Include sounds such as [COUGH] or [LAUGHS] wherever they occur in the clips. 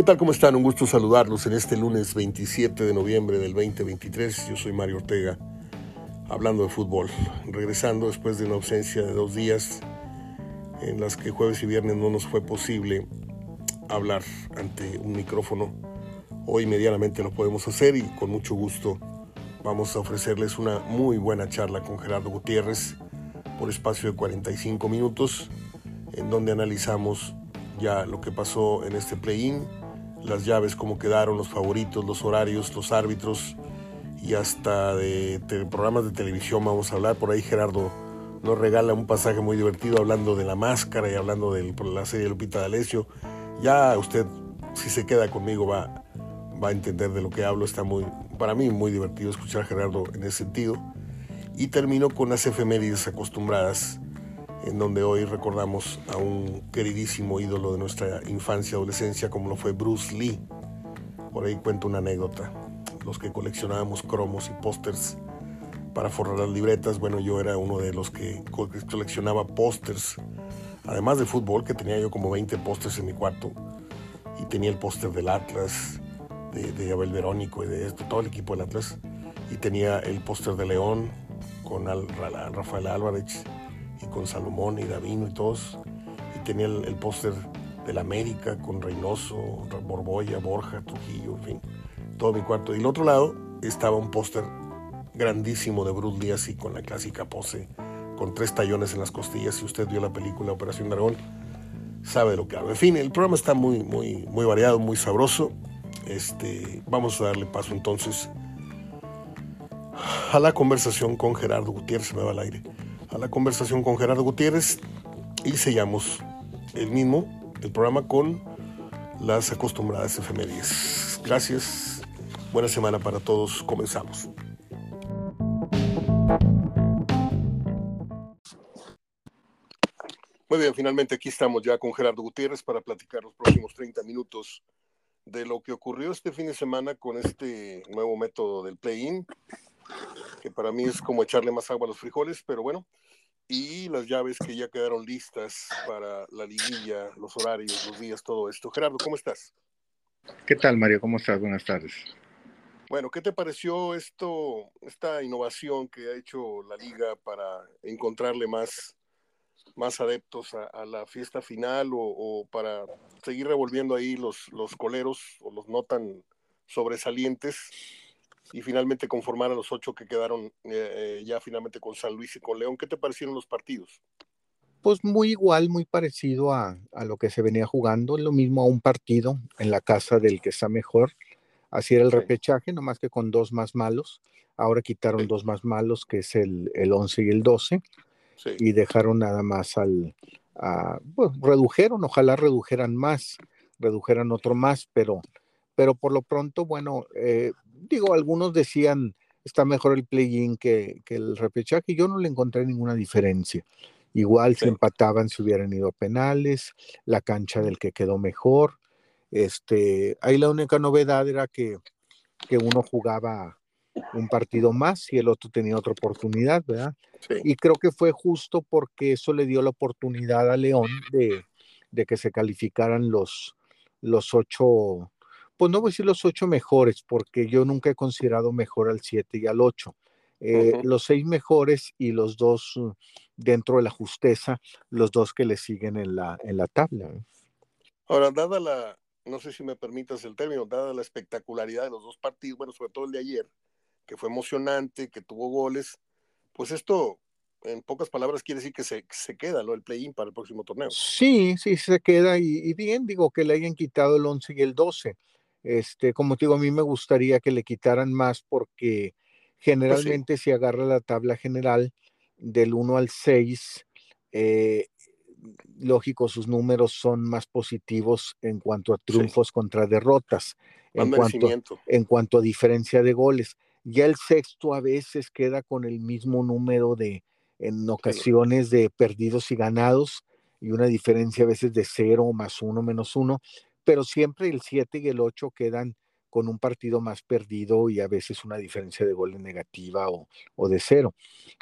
¿Qué tal? ¿Cómo están? Un gusto saludarlos en este lunes 27 de noviembre del 2023. Yo soy Mario Ortega, hablando de fútbol, regresando después de una ausencia de dos días en las que jueves y viernes no nos fue posible hablar ante un micrófono. Hoy medianamente lo podemos hacer y con mucho gusto vamos a ofrecerles una muy buena charla con Gerardo Gutiérrez por espacio de 45 minutos en donde analizamos ya lo que pasó en este play-in, las llaves, cómo quedaron, los favoritos, los horarios, los árbitros y hasta de, programas de televisión vamos a hablar. Por ahí Gerardo nos regala un pasaje muy divertido hablando de la máscara y hablando de la serie Lupita D'Alessio. Ya usted, si se queda conmigo, va, va a entender de lo que hablo. Está muy, para mí muy divertido escuchar a Gerardo en ese sentido. Y termino con las efemérides acostumbradas en donde hoy recordamos a un queridísimo ídolo de nuestra infancia y adolescencia como lo fue Bruce Lee. Por ahí cuento una anécdota. Los que coleccionábamos cromos y pósters para forrar las libretas, bueno, yo era uno de los que coleccionaba pósters, además de fútbol, que tenía yo como 20 pósters en mi cuarto, y tenía el póster del Atlas, de, Abel Verónico y de esto, todo el equipo del Atlas, y tenía el póster de León con Rafael Álvarez, y con Salomón y Davino y todos. Y tenía el, póster del América con Reynoso, Borboya, Borja, Trujillo, en fin, todo mi cuarto. Y el otro lado estaba un póster grandísimo de Bruce Lee, así con la clásica pose, con tres tallones en las costillas. Si usted vio la película Operación Dragón, sabe de lo que hablo. En fin, el programa está muy, muy, muy variado, muy sabroso. Este, vamos a darle paso entonces a la conversación con Gerardo Gutiérrez, se me va al aire a la conversación con Gerardo Gutiérrez y sellamos el mismo, el programa con las acostumbradas efemérides. Gracias, buena semana para todos, comenzamos. Muy bien, finalmente aquí estamos ya con Gerardo Gutiérrez para platicar los próximos 30 minutos de lo que ocurrió este fin de semana con este nuevo método del play-in, que para mí es como echarle más agua a los frijoles, pero bueno, y las llaves que ya quedaron listas para la liguilla, los horarios, los días, todo esto. Gerardo, ¿cómo estás? ¿Qué tal, Mario? ¿Cómo estás? Buenas tardes. Bueno, ¿qué te pareció esto, esta innovación que ha hecho la liga para encontrarle más, más adeptos a, la fiesta final o, o, para seguir revolviendo ahí los, los coleros o los no tan sobresalientes y finalmente conformar a los ocho que quedaron eh, eh, ya finalmente con San Luis y con León. ¿Qué te parecieron los partidos? Pues muy igual, muy parecido a, lo que se venía jugando, lo mismo a un partido en la casa del que está mejor. Así era el repechaje, nomás que con dos más malos. Ahora quitaron dos más malos, que es el, el 11 y el 12, y dejaron nada más al... pues redujeron, ojalá redujeran más, redujeran otro más, pero, pero por lo pronto, bueno, eh, digo, algunos decían está mejor el play-in que, el repechaje, yo no le encontré ninguna diferencia. Igual se empataban si hubieran ido a penales, la cancha del que quedó mejor. Este, ahí la única novedad era que, que uno jugaba un partido más y el otro tenía otra oportunidad, ¿verdad? Y creo que fue justo porque eso le dio la oportunidad a León de, de que se calificaran los, los ocho pues no voy a decir los ocho mejores, porque yo nunca he considerado mejor al siete y al ocho. Eh, los seis mejores y los dos uh, dentro de la justeza, los dos que le siguen en la, en la tabla. Ahora, dada la, no sé si me permitas el término, dada la espectacularidad de los dos partidos, bueno, sobre todo el de ayer, que fue emocionante, que tuvo goles, pues esto, en pocas palabras, quiere decir que se, se queda, ¿no? El play-in para el próximo torneo. Sí, sí, se queda y, y, bien, digo que le hayan quitado el 11 y el 12. Este, como te digo, a mí me gustaría que le quitaran más porque pues generalmente si agarra la tabla general del 1 al 6, eh, lógico, sus números son más positivos en cuanto a triunfos contra derrotas, en cuanto, en cuanto a diferencia de goles. Ya el sexto a veces queda con el mismo número de, en ocasiones, de perdidos y ganados, y una diferencia a veces de 0 más 1 menos 1 pero siempre el 7 y el 8 quedan con un partido más perdido y a veces una diferencia de goles negativa o, de cero.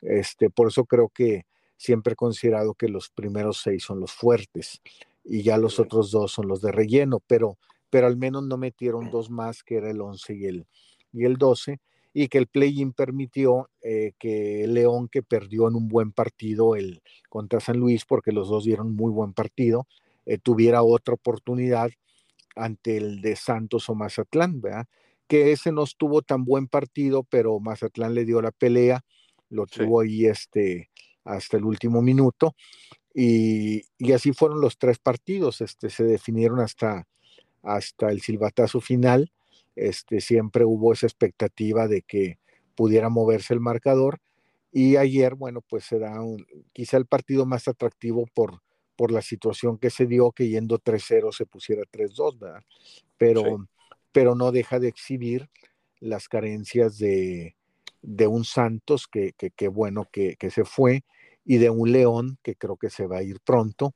Este, por eso creo que siempre he considerado que los primeros seis son los fuertes y ya los otros dos son los de relleno, pero pero al menos no metieron dos más, que era el 11 y el, y el 12, y que el play-in permitió eh, que León, que perdió en un buen partido el, contra San Luis, porque los dos dieron muy buen partido, eh, tuviera otra oportunidad ante el de Santos o Mazatlán, ¿verdad? Que ese no estuvo tan buen partido, pero Mazatlán le dio la pelea, lo tuvo ahí este, hasta el último minuto, y, y, así fueron los tres partidos, este, se definieron hasta, hasta el silbatazo final, este, siempre hubo esa expectativa de que pudiera moverse el marcador, y ayer, bueno, pues será un, quizá el partido más atractivo por, por la situación que se dio, que yendo 3-0 se pusiera 3-2, ¿verdad? Pero, pero no deja de exhibir las carencias de, de un Santos que, que, bueno que, que, se fue y de un León que creo que se va a ir pronto,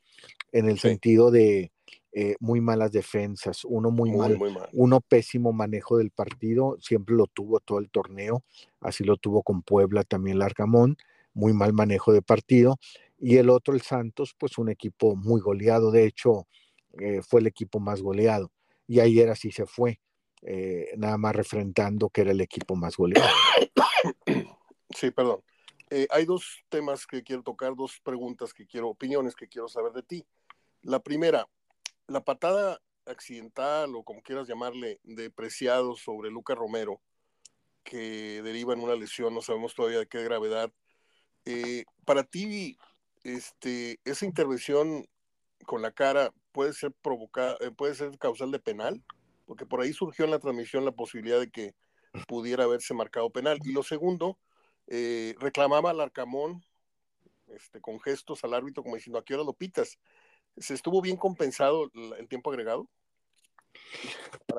en el sentido de eh, muy malas defensas, uno muy, mal, uno pésimo manejo del partido, siempre lo tuvo todo el torneo, así lo tuvo con Puebla también Largamón, muy mal manejo de partido, y el otro, el Santos, pues un equipo muy goleado, de hecho eh, fue el equipo más goleado, y ayer así se fue, eh, nada más refrentando que era el equipo más goleado. Sí, perdón. hay dos temas que quiero tocar, dos preguntas que quiero, opiniones que quiero saber de ti. La primera, la patada accidental o como quieras llamarle, de Preciado sobre Luca Romero, que deriva en una lesión, no sabemos todavía de qué gravedad. Eh, para ti, este, esa intervención con la cara puede ser provocada, eh, puede ser causal de penal, porque por ahí surgió en la transmisión la posibilidad de que pudiera haberse marcado penal. Y lo segundo, eh, reclamaba al Arcamón este, con gestos al árbitro como diciendo, ¿a qué hora lo pitas? ¿Se estuvo bien compensado el, tiempo agregado?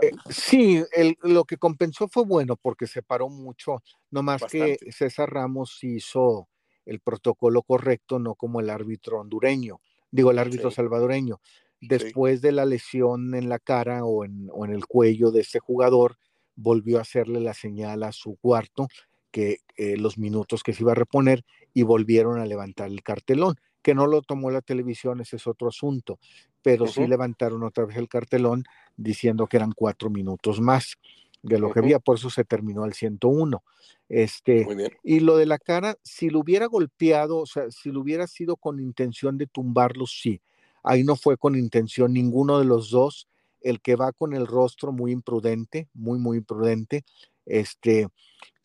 Eh, sí, lo que compensó fue bueno porque se paró mucho, no más que César Ramos hizo el protocolo correcto, no como el árbitro hondureño, digo el árbitro salvadoreño. Después de la lesión en la cara o en, el cuello de ese jugador, volvió a hacerle la señal a su cuarto que eh, los minutos que se iba a reponer y volvieron a levantar el cartelón que no lo tomó la televisión, ese es otro asunto, pero sí levantaron otra vez el cartelón diciendo que eran cuatro minutos más de lo que había, por eso se terminó al 101. Este, y lo de la cara, si lo hubiera golpeado, o sea, si lo hubiera sido con intención de tumbarlo, sí. Ahí no fue con intención ninguno de los dos. El que va con el rostro muy imprudente, muy, muy imprudente, este,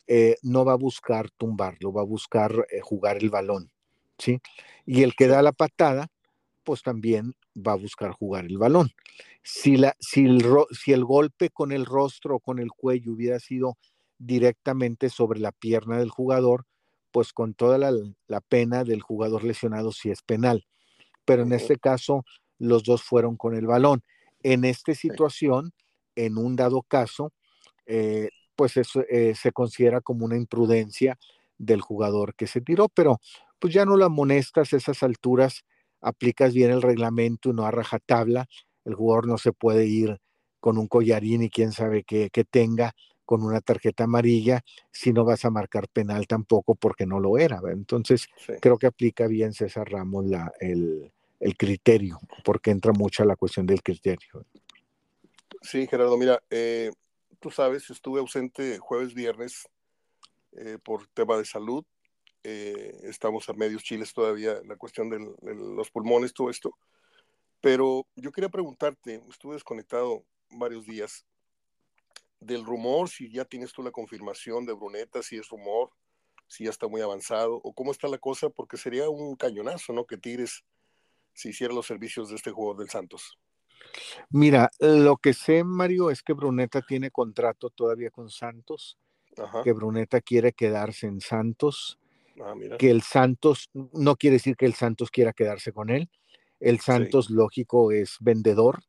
eh, no va a buscar tumbarlo, va a buscar eh, jugar el balón. ¿sí? Y el que da la patada, pues también va a buscar jugar el balón. Si, la, si, el, si el golpe con el rostro o con el cuello hubiera sido directamente sobre la pierna del jugador, pues con toda la, pena del jugador lesionado si es penal. Pero en este caso, los dos fueron con el balón. En esta situación, en un dado caso, eh, pues eso eh, se considera como una imprudencia del jugador que se tiró, pero pues ya no lo amonestas a esas alturas, aplicas bien el reglamento y no a rajatabla, el jugador no se puede ir con un collarín y quién sabe qué, tenga con una tarjeta amarilla si no vas a marcar penal tampoco porque no lo era. Entonces, creo que aplica bien César Ramos la, el, criterio, porque entra mucho a la cuestión del criterio. Sí, Gerardo, mira, eh, tú sabes, estuve ausente jueves, viernes eh, por tema de salud. Eh, estamos a medios chiles todavía, la cuestión de los pulmones, todo esto. Pero yo quería preguntarte, estuve desconectado varios días, del rumor, si ya tienes tú la confirmación de Bruneta, si es rumor, si ya está muy avanzado, o cómo está la cosa, porque sería un cañonazo, ¿no? Que Tigres si hiciera los servicios de este jugador del Santos. Mira, lo que sé, Mario, es que Bruneta tiene contrato todavía con Santos, que Bruneta quiere quedarse en Santos Ah, que el Santos, no quiere decir que el Santos quiera quedarse con él. El Santos, lógico, es vendedor.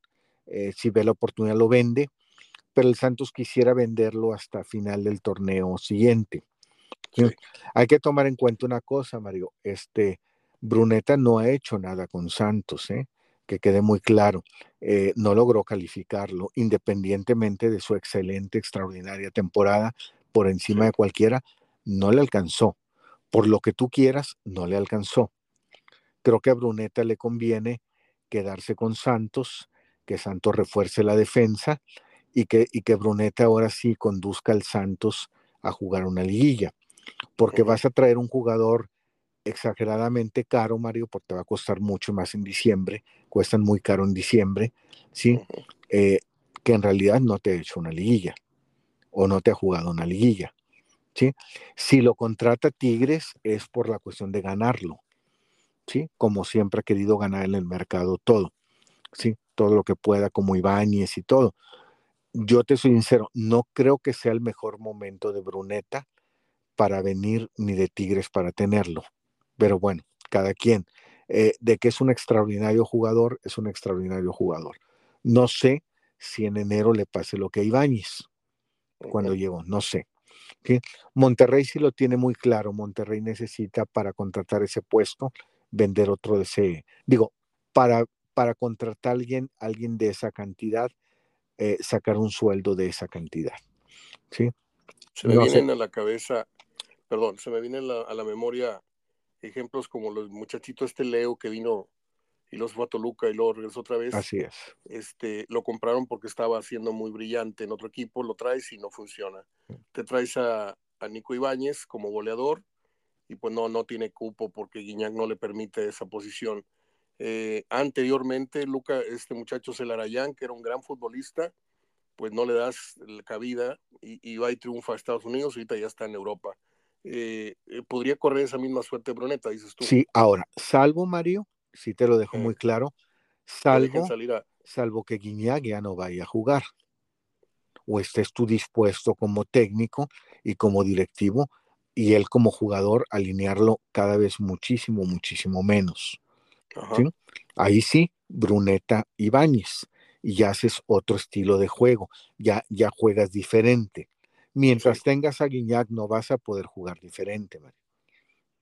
Eh, si ve la oportunidad, lo vende. Pero el Santos quisiera venderlo hasta final del torneo siguiente. Hay que tomar en cuenta una cosa, Mario. Este, Bruneta no ha hecho nada con Santos, ¿eh? que quede muy claro. Eh, no logró calificarlo, independientemente de su excelente, extraordinaria temporada, por encima de cualquiera, no le alcanzó por lo que tú quieras, no le alcanzó. Creo que a Bruneta le conviene quedarse con Santos, que Santos refuerce la defensa y que, y que Bruneta ahora sí conduzca al Santos a jugar una liguilla. Porque vas a traer un jugador exageradamente caro, Mario, porque te va a costar mucho más en diciembre, cuestan muy caro en diciembre, ¿sí? Eh, que en realidad no te ha hecho una liguilla o no te ha jugado una liguilla, ¿sí? Si lo contrata Tigres es por la cuestión de ganarlo, ¿sí? Como siempre ha querido ganar en el mercado todo, ¿sí? Todo lo que pueda, como Ibáñez y todo. Yo te soy sincero, no creo que sea el mejor momento de Bruneta para venir ni de Tigres para tenerlo pero bueno, cada quien. Eh, de que es un extraordinario jugador, es un extraordinario jugador. No sé si en enero le pase lo que a Ibáñez cuando llegó, no sé. Monterrey sí lo tiene muy claro. Monterrey necesita para contratar ese puesto, vender otro de ese, digo, para, para contratar a alguien, alguien de esa cantidad, eh, sacar un sueldo de esa cantidad. ¿sí? Se me vienen a la cabeza, perdón, se me viene a la memoria ejemplos como los muchachitos este Leo que vino y los fue a Toluca y luego regresó otra vez. Así es. Este, lo compraron porque estaba siendo muy brillante en otro equipo, lo traes y no funciona. Te traes a, a Nico Ibáñez como goleador y pues no, no tiene cupo porque Guiñac no le permite esa posición. Eh, anteriormente, Luca, este muchacho Celarayán, que era un gran futbolista, pues no le das cabida y, y va y triunfa a Estados Unidos, ahorita ya está en Europa. Eh, eh, podría correr esa misma suerte Bruneta, dices tú. Sí, ahora, salvo Mario, si te lo dejo muy claro, salvo, salvo que Guiñac ya no vaya a jugar. O estés tú dispuesto como técnico y como directivo y él como jugador alinearlo cada vez muchísimo, muchísimo menos. Ahí sí, Bruneta y Bañez, y ya haces otro estilo de juego, ya, ya juegas diferente. Mientras tengas a Guiñac no vas a poder jugar diferente,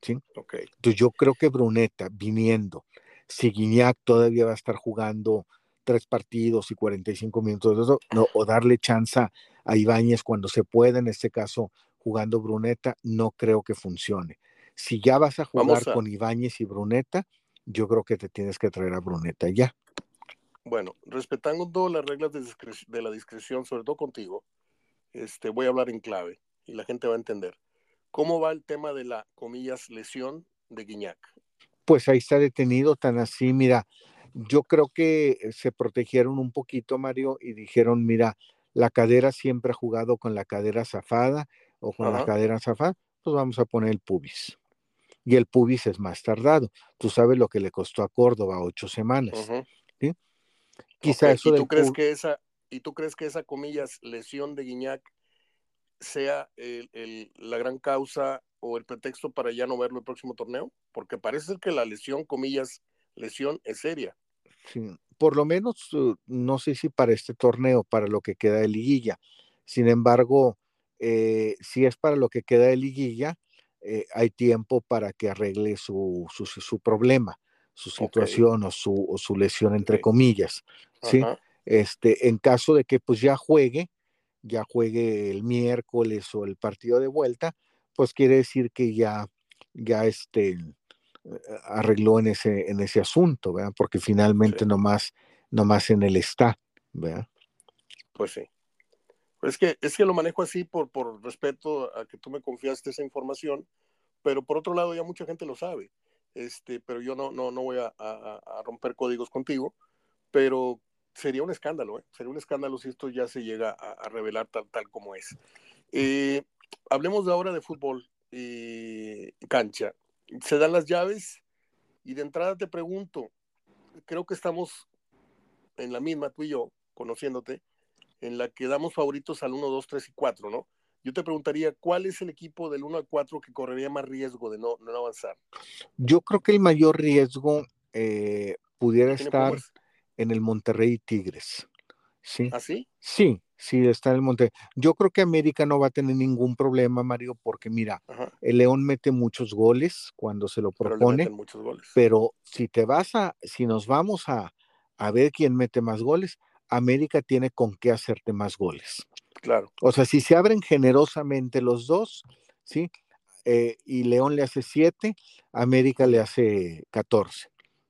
¿Sí? Okay. Entonces yo creo que Bruneta viniendo, si Guiñac todavía va a estar jugando tres partidos y 45 minutos no, o darle chance a Ibáñez cuando se pueda, en este caso jugando Bruneta, no creo que funcione. Si ya vas a jugar con Ibáñez y Bruneta, yo creo que te tienes que traer a Bruneta ya. Bueno, respetando todas las reglas de, de la discreción, sobre todo contigo, este, voy a hablar en clave y la gente va a entender. ¿Cómo va el tema de la, comillas, lesión de Guiñac? Pues ahí está detenido, tan así, mira, yo creo que se protegieron un poquito, Mario, y dijeron, mira, la cadera siempre ha jugado con la cadera zafada o con la cadera zafada, pues vamos a poner el pubis. Y el pubis es más tardado. Tú sabes lo que le costó a Córdoba, ocho semanas. Quizá eso ¿Y tú crees que esa, ¿Y tú crees que esa, comillas, lesión de Guiñac sea la gran causa o el pretexto para ya no verlo el próximo torneo? Porque parece ser que la lesión, comillas, lesión es seria. Sí, por lo menos, uh, no sé si para este torneo, para lo que queda de liguilla. Sin embargo, eh, si es para lo que queda de liguilla, eh, hay tiempo para que arregle su, su, problema, su situación o, su, o, su, lesión, entre comillas. ¿sí? Este, en caso de que pues ya juegue, ya juegue el miércoles o el partido de vuelta, pues quiere decir que ya, ya este, arregló en ese, en ese asunto, ¿verdad? Porque finalmente nomás, nomás en el está, ¿verdad? Pues sí. Pues es que, es que lo manejo así por, por respeto a que tú me confiaste esa información, pero por otro lado ya mucha gente lo sabe. Este, pero yo no, no, no voy a, a romper códigos contigo, pero sería un escándalo, ¿eh? sería un escándalo si esto ya se llega a, revelar tal, tal como es. Eh, hablemos de ahora de fútbol y cancha. Se dan las llaves y de entrada te pregunto, creo que estamos en la misma, tú y yo, conociéndote, en la que damos favoritos al 1, 2, 3 y 4, ¿no? Yo te preguntaría, ¿cuál es el equipo del 1 al 4 que correría más riesgo de no, no avanzar? Yo creo que el mayor riesgo eh, pudiera estar en el Monterrey Tigres. ¿Sí? ¿Ah, sí? Sí, está en el Monterrey. Yo creo que América no va a tener ningún problema, Mario, porque mira, el León mete muchos goles cuando se lo propone, pero, muchos goles. pero si te vas a, si nos vamos a, a ver quién mete más goles, América tiene con qué hacerte más goles. Claro. O sea, si se abren generosamente los dos, ¿sí? Eh, y León le hace siete, América le hace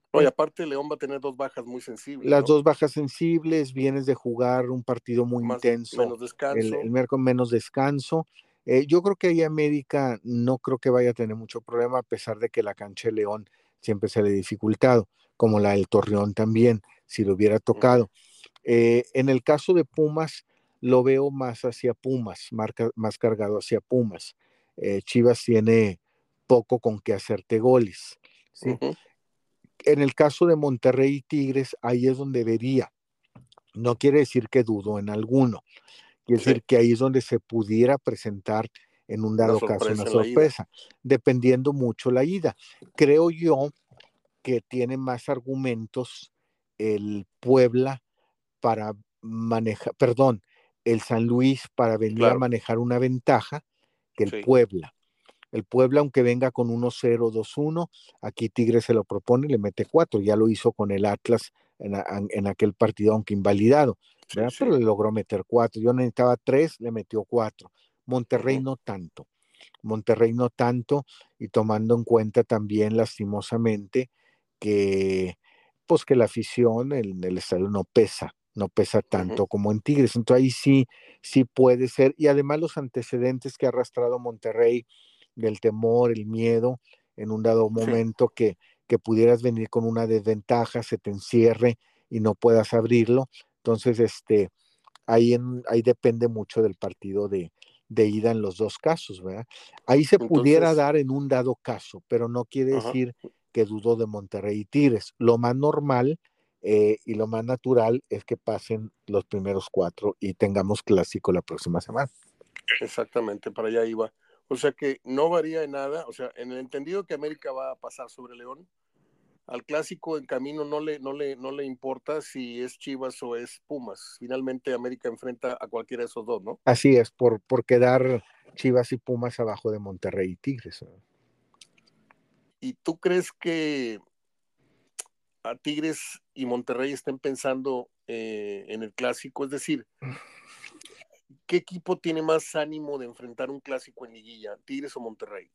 catorce. Oye, aparte León va a tener dos bajas muy sensibles. Las dos bajas sensibles, vienes de jugar un partido muy intenso. Menos descanso. El, el con menos descanso. Eh, yo creo que ahí América no creo que vaya a tener mucho problema, a pesar de que la cancha de León siempre se le ha dificultado, como la del Torreón también, si lo hubiera tocado. Eh, en el caso de Pumas, lo veo más hacia Pumas, más cargado hacia Pumas. Eh, Chivas tiene poco con que hacerte goles. ¿sí? En el caso de Monterrey y Tigres, ahí es donde vería. No quiere decir que dudo en alguno. Quiere decir que ahí es donde se pudiera presentar en un dado caso una sorpresa, dependiendo mucho la ida. Creo yo que tiene más argumentos el Puebla para manejar, perdón, el San Luis para venir a manejar una ventaja que el Puebla. El Puebla, aunque venga con 1-0, 2-1, aquí Tigre se lo propone y le mete 4. Ya lo hizo con el Atlas en, aquel partido, aunque invalidado. Pero le logró meter 4. Yo necesitaba 3, le metió 4. Monterrey no tanto. Monterrey no tanto, y tomando en cuenta también lastimosamente que pues que la afición en el estadio no pesa no pesa tanto como en Tigres. Entonces ahí sí, sí puede ser. Y además los antecedentes que ha arrastrado Monterrey del temor, el miedo, en un dado momento que, que pudieras venir con una desventaja, se te encierre y no puedas abrirlo. Entonces, este, ahí, en, ahí depende mucho del partido de, de ida en los dos casos, ¿verdad? Ahí se pudiera dar en un dado caso, pero no quiere decir que dudó de Monterrey y Tigres. Lo más normal eh, y lo más natural es que pasen los primeros cuatro y tengamos clásico la próxima semana. Exactamente, para allá iba. O sea que no varía en nada, o sea, en el entendido que América va a pasar sobre León, al clásico en camino no le, no le, no le importa si es Chivas o es Pumas. Finalmente América enfrenta a cualquiera de esos dos, ¿no? Así es, por, por quedar Chivas y Pumas abajo de Monterrey y Tigres. ¿Y tú crees que a Tigres y Monterrey estén pensando eh, en el clásico? Es decir, ¿qué equipo tiene más ánimo de enfrentar un clásico en liguilla, Tigres o Monterrey?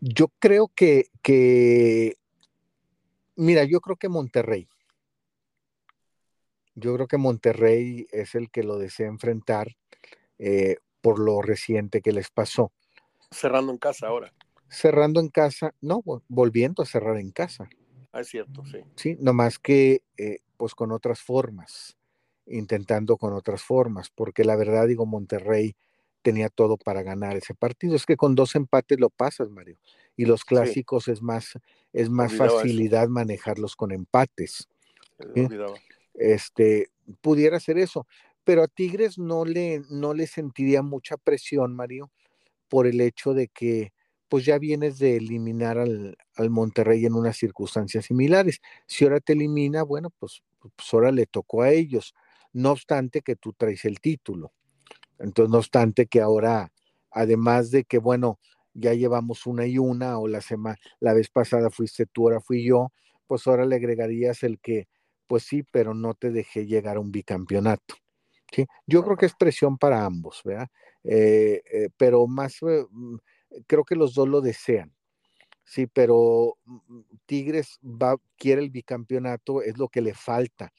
Yo creo que, que, mira, yo creo que Monterrey. Yo creo que Monterrey es el que lo desea enfrentar eh, por lo reciente que les pasó. Cerrando en casa ahora. Cerrando en casa, no, volviendo a cerrar en casa. Ah, es cierto, sí. Sí, nomás que eh, pues con otras formas, intentando con otras formas, porque la verdad digo, Monterrey tenía todo para ganar ese partido. Es que con dos empates lo pasas, Mario. Y los clásicos es más, es más facilidad manejarlos con empates. Este, pudiera ser eso. Pero a Tigres no le, no le sentiría mucha presión, Mario, por el hecho de que pues ya vienes de eliminar al, Monterrey en unas circunstancias similares. Si ahora te elimina, bueno, pues, pues, ahora le tocó a ellos, no obstante que tú traes el título. Entonces, no obstante que ahora, además de que, bueno, ya llevamos una y una, o la semana, la vez pasada fuiste tú, ahora fui yo, pues ahora le agregarías el que, pues sí, pero no te dejé llegar a un bicampeonato. ¿sí? Yo creo que es presión para ambos, ¿verdad? Eh, eh, pero más, eh, creo que los dos lo desean. Sí, pero mm, mm, Tigres va, quiere el bicampeonato, es lo que le falta.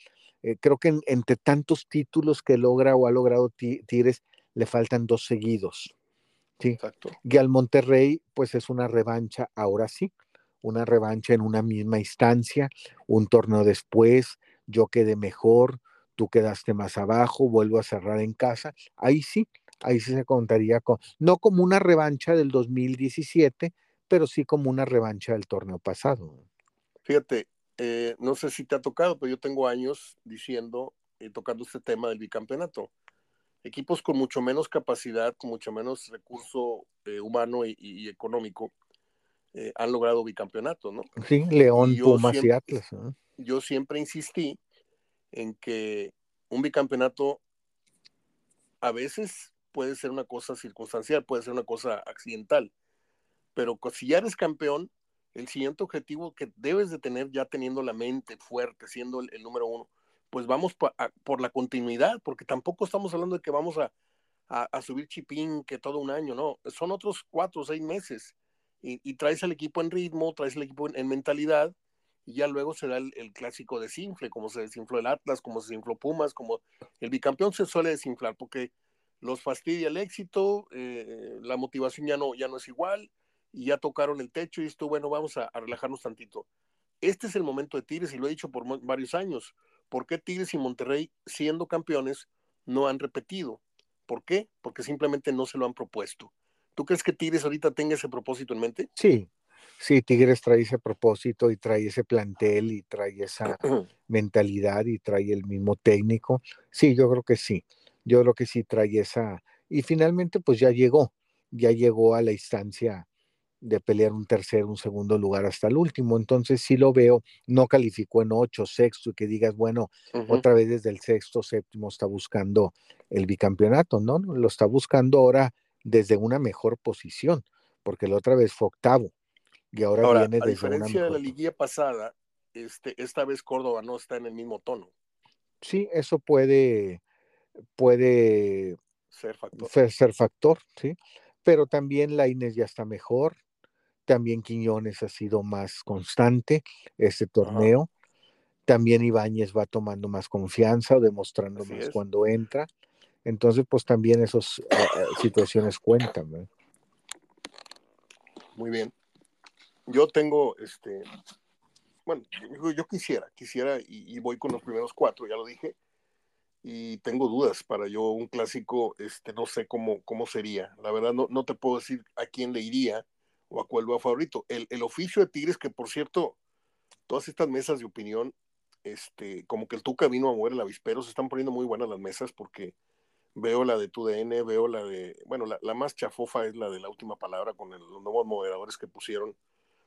Eh, creo que entre tantos títulos que logra o ha logrado Tigres, le faltan dos seguidos. ¿sí? Exacto. Y al Monterrey, pues es una revancha, ahora sí, una revancha en una misma instancia, un torneo después, yo quedé mejor, tú quedaste más abajo, vuelvo a cerrar en casa, ahí sí, ahí sí se contaría con, no como una revancha del 2017, pero sí como una revancha del torneo pasado. Fíjate, eh, no sé si te ha tocado, pero yo tengo años diciendo y tocando este tema del bicampeonato. Equipos con mucho menos capacidad, con mucho menos recurso eh, humano y, económico, eh, han logrado bicampeonato, ¿no? Sí, León, Pumas y Atlas. Yo siempre insistí en que un bicampeonato a veces puede ser una cosa circunstancial, puede ser una cosa accidental, pero si ya eres campeón, el siguiente objetivo que debes de tener ya teniendo la mente fuerte, siendo el, número uno, pues vamos por la continuidad, porque tampoco estamos hablando de que vamos a, subir chipín que todo un año, no, son otros cuatro o seis meses. y, traes al equipo en ritmo, traes al equipo en, mentalidad, y ya luego se da el, clásico desinfle, como se desinfló el Atlas, como se desinfló Pumas, como el bicampeón se suele desinflar, porque los fastidia el éxito, eh, la motivación ya no, ya no es igual, y ya tocaron el techo y esto, bueno, vamos a, a, relajarnos tantito. Este es el momento de Tigres, y lo he dicho por varios años. ¿Por qué Tigres y Monterrey, siendo campeones, no han repetido? ¿Por qué? Porque simplemente no se lo han propuesto. ¿Tú crees que Tigres ahorita tenga ese propósito en mente? Sí, sí, Tigres trae ese propósito y trae ese plantel y trae esa [CLEARS THROAT] mentalidad y trae el mismo técnico. Sí, yo creo que sí. Yo creo que sí trae esa. Y finalmente, pues ya llegó, ya llegó a la instancia de pelear un tercer, un segundo lugar hasta el último. Entonces sí lo veo, no calificó en ocho, sexto, y que digas, bueno, otra vez desde el sexto, séptimo está buscando el bicampeonato, ¿no? Lo está buscando ahora desde una mejor posición, porque la otra vez fue octavo y ahora, viene desde a diferencia de la liguilla pasada, este, esta vez Córdoba no está en el mismo tono. Sí, eso puede, puede ser factor. ser factor, sí, pero también la Inés ya está mejor, también Quiñones ha sido más constante este torneo. También Ibáñez va tomando más confianza o demostrando más cuando entra. Entonces, pues también esas eh, eh, situaciones cuentan. Muy bien. Yo tengo, este, bueno, yo, quisiera, quisiera, y, voy con los primeros cuatro, ya lo dije, y tengo dudas para yo un clásico, este, no sé cómo, cómo sería. La verdad, no, no te puedo decir a quién le iría, o a cuál va favorito. El, el, oficio de Tigres, que por cierto, todas estas mesas de opinión, este, como que el Tuca vino a mover el avispero, se están poniendo muy buenas las mesas porque veo la de TUDN, veo la de, bueno, la, la más chafofa es la de la última palabra con los nuevos moderadores que pusieron.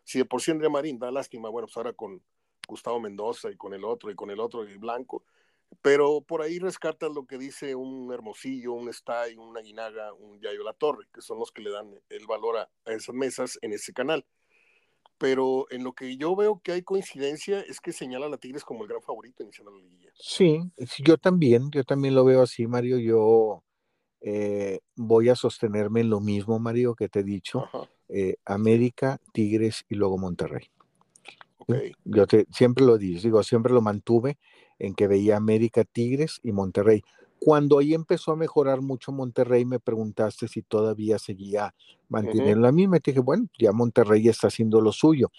Si de por sí Andrea Marín da lástima, bueno, pues ahora con Gustavo Mendoza y con el otro y con el otro y Blanco, pero por ahí rescatas lo que dice un Hermosillo, un Stay, un Aguinaga, un Yayo La Torre, que son los que le dan el valor a, esas mesas en ese canal. Pero en lo que yo veo que hay coincidencia es que señalan a Tigres como el gran favorito iniciando la liguilla. Sí, yo también, yo también lo veo así, Mario. Yo eh, voy a sostenerme en lo mismo, Mario, que te he dicho. Eh, América, Tigres y luego Monterrey. Yo te, siempre lo digo, siempre lo mantuve en que veía América, Tigres y Monterrey. Cuando ahí empezó a mejorar mucho Monterrey, me preguntaste si todavía seguía manteniendo a mí. Me dije, bueno, ya Monterrey está haciendo lo suyo.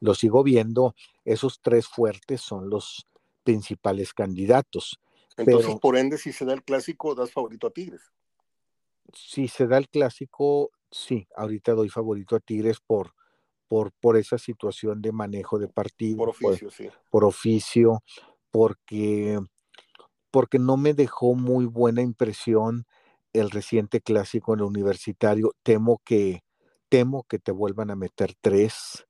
Lo sigo viendo. Esos tres fuertes son los principales candidatos. Entonces, por ende, si se da el clásico, das favorito a Tigres. Si se da el clásico, sí, ahorita doy favorito a Tigres por, por, por esa situación de manejo de partido. Por oficio, sí. Por oficio, porque, porque no me dejó muy buena impresión el reciente clásico en el universitario. Temo que, temo que te vuelvan a meter tres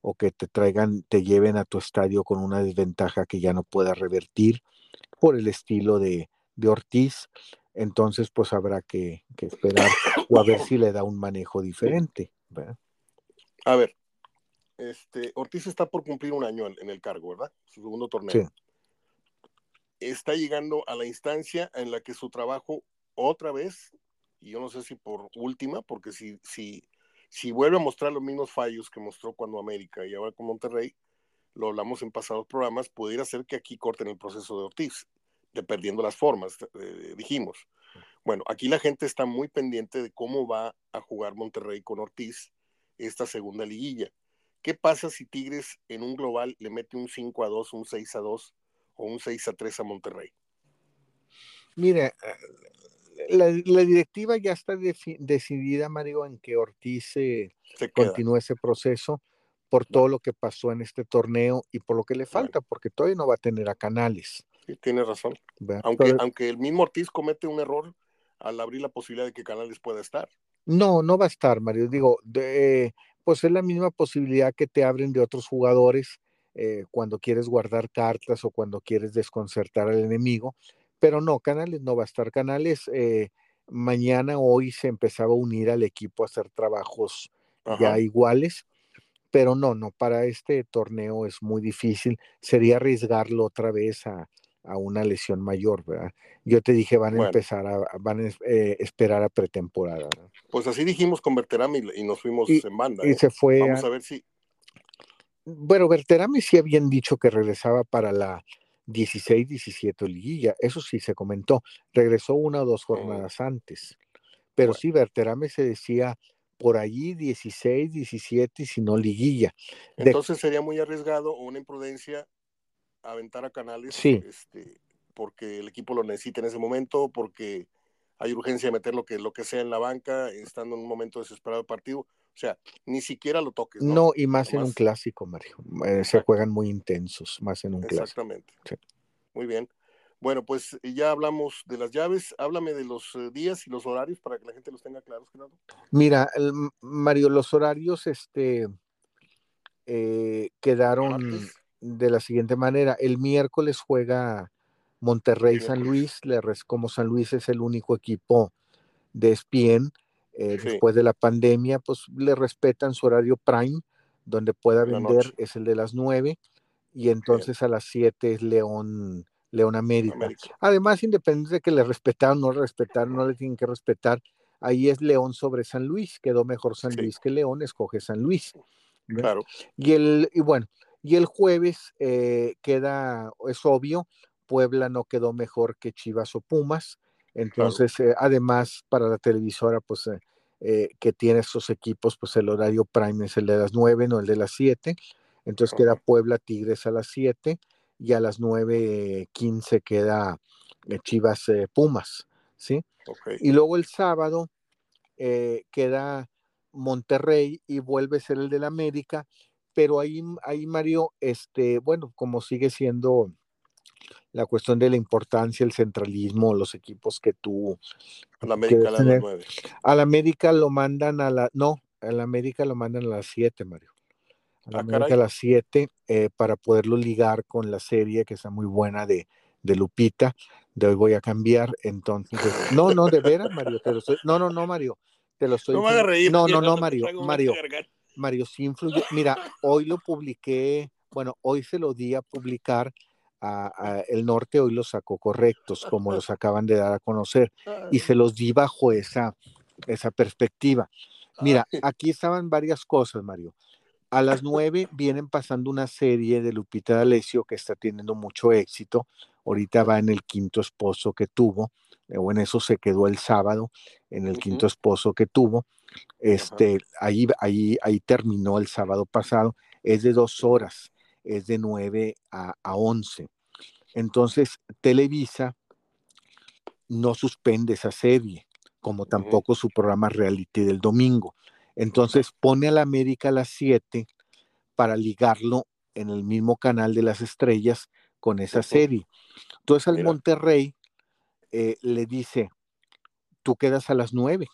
o que te traigan, te lleven a tu estadio con una desventaja que ya no pueda revertir por el estilo de, de Ortiz. Entonces, pues habrá que, esperar o a ver si le da un manejo diferente. A ver, este, Ortiz está por cumplir un año en, el cargo, ¿verdad? Su segundo torneo. Sí está llegando a la instancia en la que su trabajo otra vez, y yo no sé si por última, porque si, si, si vuelve a mostrar los mismos fallos que mostró cuando América y ahora con Monterrey, lo hablamos en pasados programas, pudiera ser que aquí corten el proceso de Ortiz, de perdiendo las formas, eh, dijimos. Bueno, aquí la gente está muy pendiente de cómo va a jugar Monterrey con Ortiz esta segunda liguilla. ¿Qué pasa si Tigres en un global le mete un 5 a 2, un 6 a 2 o un 6 a 3 a Monterrey? Mira, la, directiva ya está decidida, Mario, en que Ortiz continúe ese proceso por todo lo que pasó en este torneo y por lo que le falta, porque todavía no va a tener a Canales. Sí, tiene razón. Aunque, aunque el mismo Ortiz comete un error al abrir la posibilidad de que Canales pueda estar. No, no va a estar, Mario. Digo, pues es la misma posibilidad que te abren de otros jugadores eh, cuando quieres guardar cartas o cuando quieres desconcertar al enemigo. Pero no, Canales no va a estar. Canales eh, mañana, hoy se empezaba a unir al equipo a hacer trabajos ya iguales. Pero no, no, para este torneo es muy difícil. Sería arriesgarlo otra vez a, a una lesión mayor, ¿verdad? Yo te dije, van a empezar a, van a eh, esperar a pretemporada. Pues así dijimos con Berterami y nos fuimos en banda. Y ¿eh? se fue. Vamos a ver si. Bueno, Berterami sí habían dicho que regresaba para la 16-17 liguilla, eso sí se comentó. Regresó una o dos jornadas antes. Pero sí, Berterame se decía por allí 16, 17 y si no liguilla. Entonces sería muy arriesgado o una imprudencia aventar a Canales sí. este, porque el equipo lo necesita en ese momento, porque hay urgencia de meter lo que, lo que sea en la banca, estando en un momento desesperado del partido. O sea, ni siquiera lo toques. No, y más en un clásico, Mario. Eh, se juegan muy intensos, más en un clásico. Exactamente. Muy bien. Bueno, pues ya hablamos de las llaves. Háblame de los eh, días y los horarios para que la gente los tenga claros, Gerardo. Mira, Mario, los horarios este, eh, quedaron de la siguiente manera. El miércoles juega Monterrey San Luis, como San Luis es el único equipo de ESPN, eh, después de la pandemia, pues le respetan su horario prime, donde pueda vender es el de las 9, y entonces a las 7 es León, León América. Además, independiente de que le respetaron, no le respetaron, no le tienen que respetar, ahí es León sobre San Luis, quedó mejor San Luis que León, escoge San Luis. Claro. Y el, y bueno, y el jueves eh, queda, es obvio, Puebla no quedó mejor que Chivas o Pumas. Entonces, eh, además, para la televisora, pues eh, que tiene esos equipos, pues el horario prime es el de las 9, no el de las 7. Entonces queda Puebla Tigres a las 7 y a las 9.15 queda Chivas Pumas, ¿sí? Y luego el sábado queda Monterrey y vuelve a ser el del América pero ahí, ahí Mario, este, bueno, como sigue siendo la cuestión de la importancia, el centralismo, los equipos que tú... Al América a las nueve. Al América lo mandan a la... No, al América lo mandan a las siete, Mario. Al ah, América a las siete, eh, para poderlo ligar con la serie que está muy buena de, de Lupita. De hoy voy a cambiar, entonces... No, no, de veras, Mario, te lo estoy... No, no, no, Mario, te lo estoy... No me hagas reír. No, no, no, Mario, Mario. Mario, sí influye. Mira, hoy lo publiqué, bueno, hoy se lo di a publicar a, El Norte, hoy los sacó correctos, como los acaban de dar a conocer, [LAUGHS] y se los di bajo esa, esa perspectiva. Mira, aquí estaban varias cosas, Mario. A las nueve vienen pasando una serie de Lupita D'Alessio que está teniendo mucho éxito. Ahorita va en el quinto esposo que tuvo, eh, o en eso se quedó el sábado, en el quinto esposo que tuvo. Este, ahí, ahí, ahí terminó el sábado pasado. Es de dos horas, es de nueve a, once. Entonces, Televisa no suspende esa serie, como tampoco su programa reality del domingo. Entonces pone a la América a las siete para ligarlo en el mismo canal de las estrellas con esa serie. Entonces al Monterrey eh, le dice, tú quedas a las nueve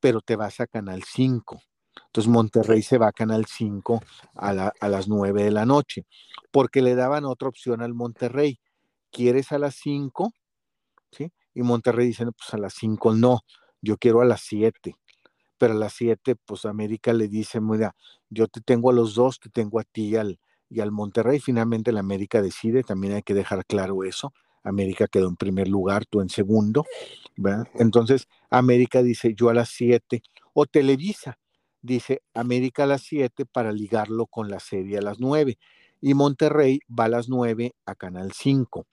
pero te vas a Canal 5. Entonces Monterrey se va a Canal 5 a, las 9 de la noche, porque le daban otra opción al Monterrey. ¿Quieres a las 5? ¿Sí? Y Monterrey dice, pues a las 5 no, yo quiero a las 7. Pero a las 7, pues América le dice, mira, yo te tengo a los dos, te tengo a ti y al, y al Monterrey. Finalmente la América decide, también hay que dejar claro eso. América quedó en primer lugar, tú en segundo, ¿verdad? Entonces, América dice yo a las 7, o Televisa dice América a las 7 para ligarlo con la serie a las 9, y Monterrey va a las 9 a Canal 5.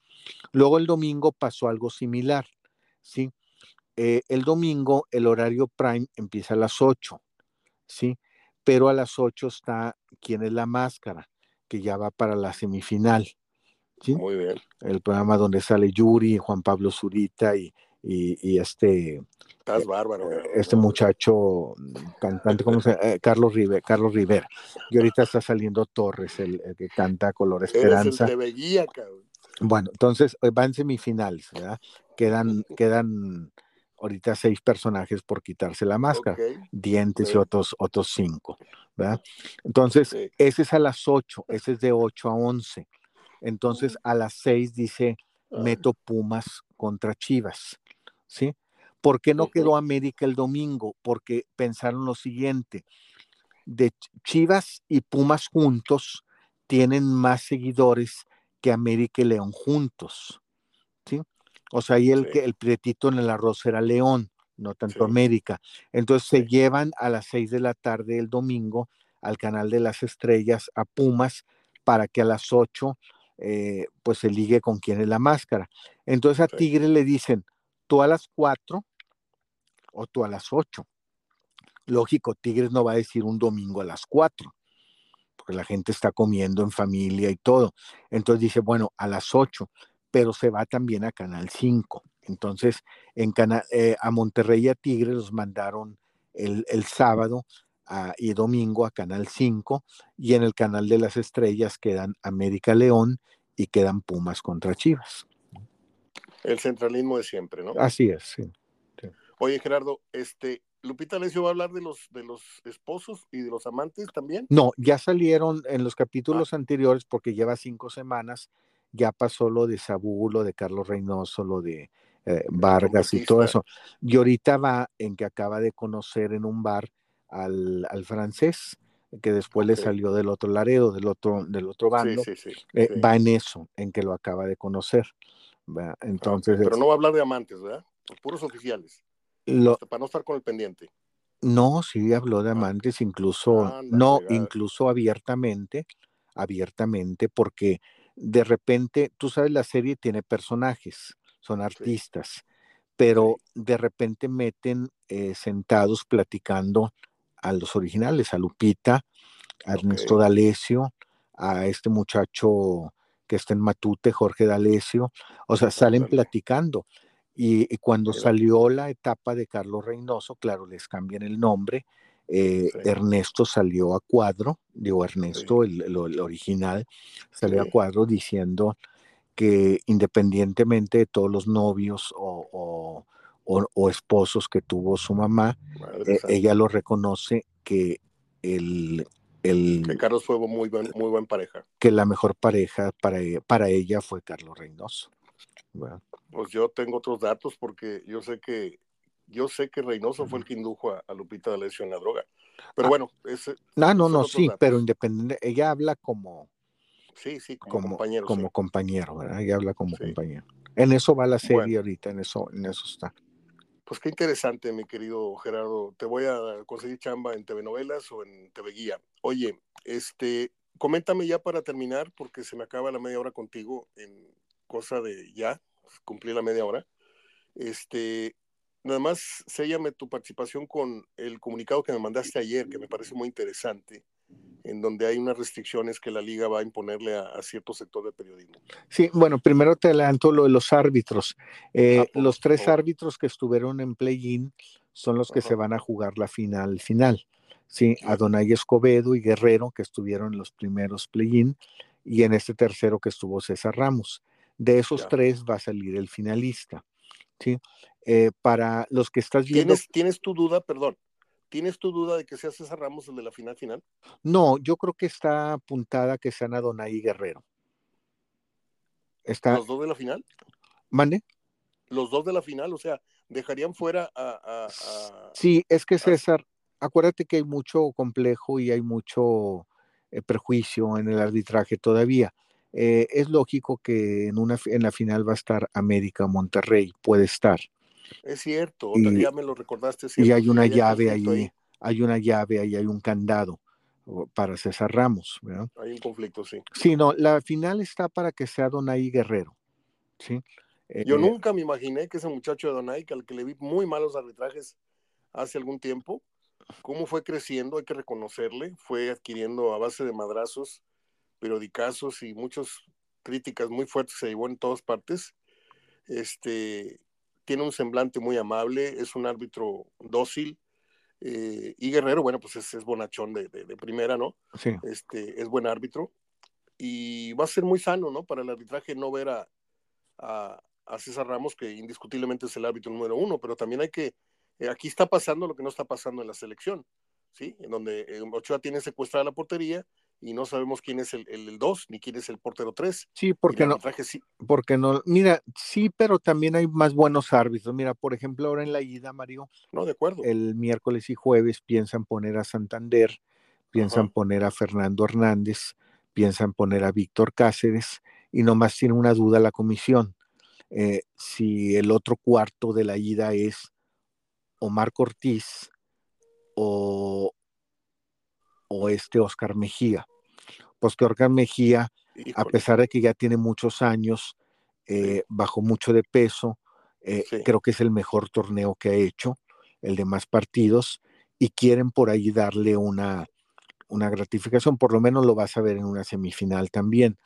Luego el domingo pasó algo similar, ¿sí? Eh, el domingo el horario prime empieza a las 8, ¿sí? Pero a las 8 está ¿Quién es la máscara? que ya va para la semifinal. Muy bien. El programa donde sale Yuri, Juan Pablo Zurita y, y, este. Estás bárbaro. Eh, este muchacho cantante, ¿cómo se llama? Eh, Carlos, Rivera, Carlos Rivera. Y ahorita está saliendo Torres, el, que canta Color Esperanza. Eres el cabrón. Bueno, entonces eh, va en semifinales, ¿verdad? Quedan, [LAUGHS] quedan ahorita seis personajes por quitarse la máscara, dientes y otros, otros cinco, ¿verdad? Entonces, ese es a las ocho, ese es de ocho a once. Entonces a las seis dice, meto Pumas contra Chivas, ¿sí? ¿Por qué no quedó América el domingo? Porque pensaron lo siguiente, de Chivas y Pumas juntos tienen más seguidores que América y León juntos. ¿sí? O sea, ahí el, el prietito en el arroz era León, no tanto América. Entonces se llevan a las seis de la tarde el domingo al canal de las estrellas a Pumas para que a las ocho eh, pues se ligue con quien es la máscara. Entonces a Tigre le dicen, tú a las cuatro o tú a las ocho. Lógico, Tigres no va a decir un domingo a las cuatro, porque la gente está comiendo en familia y todo. Entonces dice, bueno, a las ocho, pero se va también a Canal 5. Entonces, en eh, a Monterrey y a Tigres los mandaron el, sábado y domingo a Canal 5 y en el Canal de las Estrellas quedan América León y quedan Pumas contra Chivas. El centralismo de siempre, ¿no? Así es, sí. Oye, Gerardo, este, Lupita Alessio va a hablar de los, de los esposos y de los amantes también. No, ya salieron en los capítulos ah. anteriores porque lleva cinco semanas, ya pasó lo de Sabú, lo de Carlos Reynoso, lo de eh, Vargas y todo eso. Y ahorita va en que acaba de conocer en un bar al, francés, que después le salió del otro Laredo, del otro, del otro bando. Eh, va en eso, en que lo acaba de conocer. Entonces, pero no va a hablar de amantes, ¿verdad? puros oficiales. Para no estar con el pendiente. No, sí habló de ah. amantes, incluso, no, incluso abiertamente, abiertamente, porque de repente, tú sabes, la serie tiene personajes, son artistas, pero de repente meten eh, sentados platicando a los originales, a Lupita, a Ernesto D'Alessio, a este muchacho que está en Matute, Jorge D'Alessio, o sea, salen platicando. Y, cuando salió la etapa de Carlos Reynoso, claro, les cambian el nombre. Eh, Ernesto salió a cuadro, digo Ernesto, el, original, salió a cuadro diciendo que independientemente de todos los novios o, esposos que tuvo su mamá, eh, ella lo reconoce que el, el, que Carlos fue muy buen, muy buen pareja. Que la mejor pareja para, e, para ella fue Carlos Reynoso. Pues yo tengo otros datos porque yo sé que yo sé que Reynoso fue el que indujo a, Lupita D'Alessio en la droga. Pero ah, bueno, ese, no, no, no, sí, pero independiente, ella habla como sí, sí, como, compañero, como compañero, ¿verdad? Ella habla como compañero. En eso va la serie ahorita, en eso, en eso está. Pues qué interesante, mi querido Gerardo. Te voy a conseguir chamba en TV Novelas o en TV Guía. Oye, este, coméntame ya para terminar, porque se me acaba la media hora contigo en cosa de ya, cumplir la media hora. Este, nada más séllame tu participación con el comunicado que me mandaste ayer, que me parece muy interesante, en donde hay unas restricciones que la liga va a imponerle a, cierto sector del periodismo. Sí, bueno, primero te adelanto lo de los árbitros. Eh, ah, los tres árbitros que estuvieron en play-in son los que se van a jugar la final final. Sí, Adonai Escobedo y Guerrero, que estuvieron en los primeros play-in, y en este tercero que estuvo César Ramos. De esos tres va a salir el finalista. ¿sí? Eh, para los que estás viendo. ¿Tienes, ¿Tienes tu duda, perdón? ¿Tienes tu duda de que sea César Ramos el de la final final? No, yo creo que está apuntada que sean Adonai Guerrero. Está... ¿Los dos de la final? ¿Mande? Los dos de la final, o sea, dejarían fuera a. sí, es que César, acuérdate que hay mucho complejo y hay mucho eh, perjuicio en el arbitraje todavía. Eh, es lógico que en, una, en la final va a estar América Monterrey, puede estar. Es cierto, ya me lo recordaste. Y hay una llave ahí, hay una llave ahí, hay un candado para César Ramos. Hay un conflicto, sí. Sí, no, la final está para que sea Donay Guerrero. ¿sí? Yo eh, nunca me imaginé que ese muchacho de Donay, que al que le vi muy malos arbitrajes hace algún tiempo, cómo fue creciendo, hay que reconocerle, fue adquiriendo a base de madrazos periodicazos y muchas críticas muy fuertes se llevó en todas partes. Este, tiene un semblante muy amable, es un árbitro dócil. Eh, y Guerrero, bueno, pues es, bonachón de, primera, ¿no? Sí. Este, es buen árbitro. Y va a ser muy sano, ¿no? Para el arbitraje no ver a, a, César Ramos, que indiscutiblemente es el árbitro número uno, pero también hay que, eh, aquí está pasando lo que no está pasando en la selección, ¿sí? En donde eh, Ochoa tiene secuestrada la portería y no sabemos quién es el 2 ni quién es el portero 3. Sí, porque no. Sí. Porque no. Mira, sí, pero también hay más buenos árbitros. Mira, por ejemplo, ahora en la ida, Mario. No, de acuerdo. El miércoles y jueves piensan poner a Santander, piensan poner a Fernando Hernández, piensan poner a Víctor Cáceres y nomás tiene una duda la comisión. Eh, si el otro cuarto de la ida es Omar Cortiz o, o este Oscar Mejía. Pues que Oscar Mejía, a pesar de que ya tiene muchos años, eh, bajó mucho de peso, eh, creo que es el mejor torneo que ha hecho, el de más partidos, y quieren por ahí darle una, una gratificación, por lo menos lo vas a ver en una semifinal también.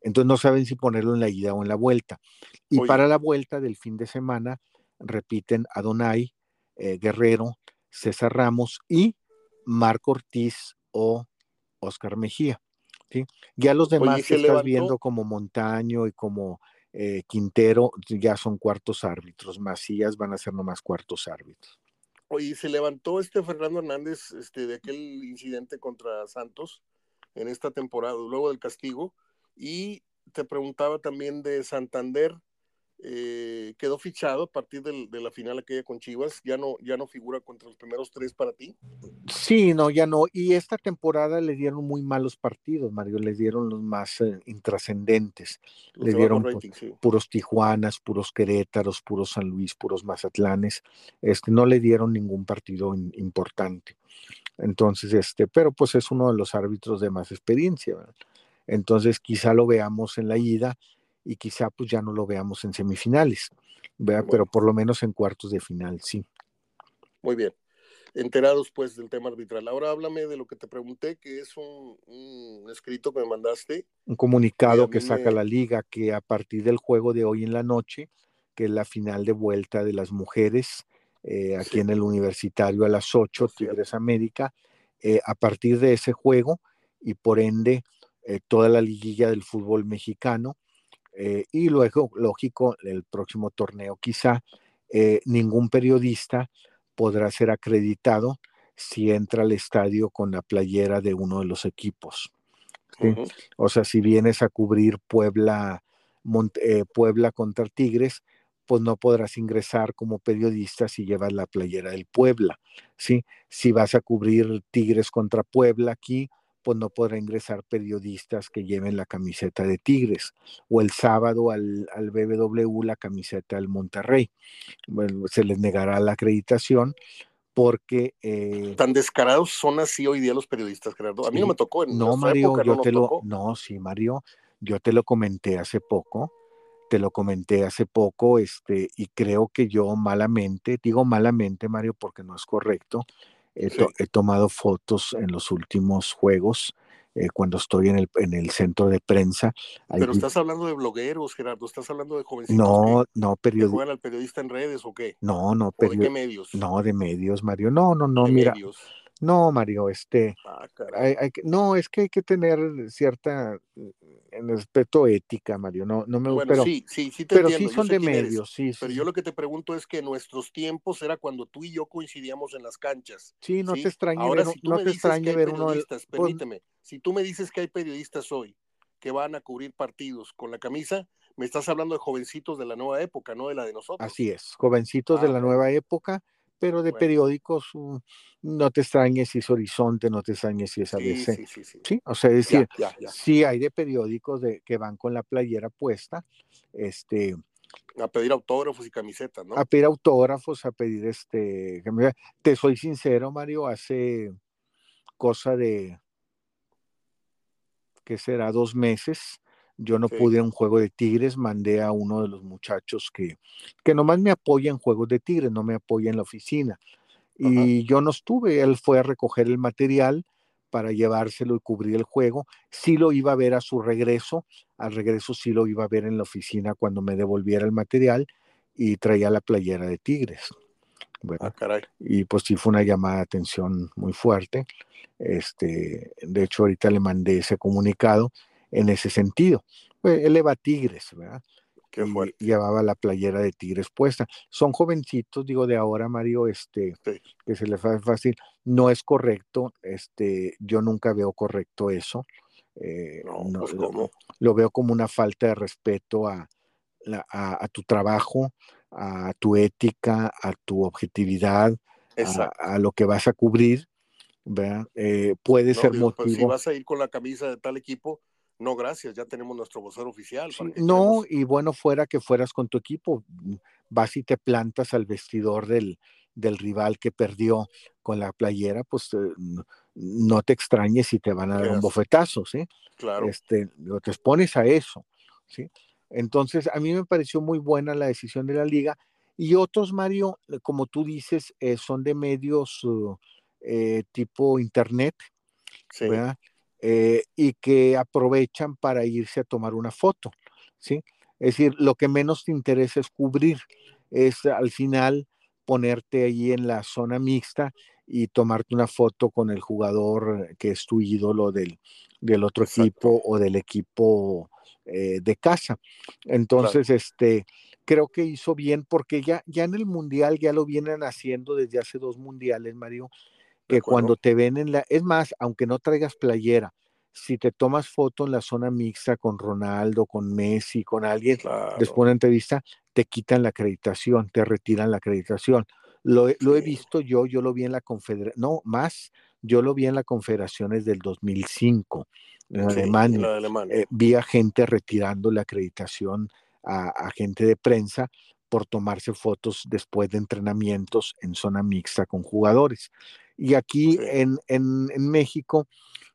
Entonces no saben si ponerlo en la ida o en la vuelta. Y para la vuelta del fin de semana repiten Adonai, eh, Guerrero, César Ramos y Marco Ortiz o Oscar Mejía. ¿sí? Ya los demás que estás viendo como Montaño y como eh, Quintero ya son cuartos árbitros. Macías van a ser nomás cuartos árbitros. Oye, se levantó este Fernando Hernández este, de aquel incidente contra Santos en esta temporada, luego del castigo, y te preguntaba también de Santander, eh, quedó fichado a partir de la final aquella con Chivas, ya no, ya no figura contra los primeros tres para ti. Sí, no, ya no. Y esta temporada le dieron muy malos partidos, Mario, les dieron los más eh, intrascendentes. Le dieron puros Tijuanas, puros Querétaros, puros San Luis, puros Mazatlanes. Este, no le dieron ningún partido importante. Entonces, este, pero pues es uno de los árbitros de más experiencia. Entonces, quizá lo veamos en la ida y quizá pues ya no lo veamos en semifinales, pero por lo menos en cuartos de final, sí. Muy bien. Enterados pues del tema arbitral. Ahora háblame de lo que te pregunté, que es un, escrito que me mandaste. Un comunicado que saca la liga que a partir del juego de hoy en la noche, que es la final de vuelta de las mujeres, eh, aquí en el universitario a las 8, Tigres América, eh, a partir de ese juego y por ende eh, toda la liguilla del fútbol mexicano, eh, y luego, lógico, el próximo torneo quizá eh, ningún periodista podrá ser acreditado si entra al estadio con la playera de uno de los equipos. O sea, si vienes a cubrir Puebla, eh, Puebla contra Tigres, pues no podrás ingresar como periodista si llevas la playera del Puebla. ¿sí? Si vas a cubrir Tigres contra Puebla aquí, pues no podrá ingresar periodistas que lleven la camiseta de Tigres o el sábado al, al BBW la camiseta del Monterrey. Bueno, se les negará la acreditación porque... Eh, Tan descarados son así hoy día los periodistas, Gerardo. A mí no me tocó. En no, Mario, yo te lo... No, sí, Mario, yo te lo comenté hace poco te lo comenté hace poco, este, y creo que yo malamente, digo malamente, Mario, porque no es correcto, He, tomado fotos en los últimos juegos eh, cuando estoy en el, en el centro de prensa. Pero estás hablando de blogueros, Gerardo, estás hablando de jovencitos. No, no, periodistas. ¿Juegan al periodista en redes o qué? No, no, periodistas. ¿De qué medios? No, de medios, Mario. No, no, no, mira. Medios? No, Mario, este, ah, hay, no, es que hay que tener cierta en respeto ética, Mario, no, no me gusta. Pero, sí, sí, sí te pero sí son de medios, sí. Pero yo lo que te pregunto es que nuestros tiempos era cuando tú y yo coincidíamos en las canchas. Sí, no te extrañe Ahora, ver, si tú no me te extrañe ver uno pues Permíteme, si tú me dices que hay periodistas hoy que van a cubrir partidos con la camisa, me estás hablando de jovencitos de la nueva época, no de la de nosotros. Así es, jovencitos de ah, la nueva época pero de periódicos mm, no te extrañes si es Horizonte, no te extrañes si es ABC. Sí, sí, sí, sí. O sea, es decir, sí hay de periódicos de, que van con la playera puesta, este... A pedir autógrafos y camisetas, ¿no? A pedir autógrafos, a pedir este... Te soy sincero, Mario, hace cosa de... ¿Qué será? Dos meses yo no pude un juego de Tigres, mandé a uno de los muchachos que, que nomás me apoya en juegos de Tigres, no me apoya en la oficina. Y yo no estuve, él fue a recoger el material para llevárselo y cubrir el juego. Sí lo iba a ver a su regreso, al regreso sí lo iba a ver en la oficina cuando me devolviera el material y traía la playera de Tigres. ah, caray. Y pues sí fue una llamada de atención muy fuerte. Este, de hecho, ahorita le mandé ese comunicado en ese sentido. Pues, él va Tigres, ¿verdad? Qué y llevaba la playera de Tigres puesta. Son jovencitos, digo, de ahora, Mario, este, que se les hace fácil. No es correcto, este, yo nunca veo correcto eso. Eh, no, pues, lo, veo como una falta de respeto a, a, tu trabajo, a tu ética, a tu objetividad, a, lo que vas a cubrir. ¿verdad? Eh, puede ser motivo. Pues, si vas a ir con la camisa de tal equipo, no, gracias, ya tenemos nuestro vocero oficial. no, y bueno, fuera que fueras con tu equipo, vas y te plantas al vestidor del, del rival que perdió con la playera, pues eh, no te extrañes si te van a dar un bofetazo, ¿sí? Claro. Este, te expones a eso, ¿sí? Entonces, a mí me pareció muy buena la decisión de la liga y otros, Mario, como tú dices, eh, son de medios eh, tipo internet, ¿verdad? Eh, y que aprovechan para irse a tomar una foto, ¿sí? Es decir, lo que menos te interesa es cubrir, es al final ponerte ahí en la zona mixta y tomarte una foto con el jugador que es tu ídolo del, del otro equipo o del equipo eh, de casa. Entonces, este, creo que hizo bien porque ya, ya en el mundial ya lo vienen haciendo desde hace dos mundiales, Mario, que cuando te ven en la, es más, aunque no traigas playera, si te tomas foto en la zona mixta con Ronaldo, con Messi, con alguien, después de una entrevista, te quitan la acreditación, te retiran la acreditación. Lo, he visto yo, yo lo vi en la Confederación, no, más, yo lo vi en la Confederaciones del 2005 en Alemania. Eh, vi a gente retirando la acreditación a, a gente de prensa por tomarse fotos después de entrenamientos en zona mixta con jugadores. Y aquí en, en, en, México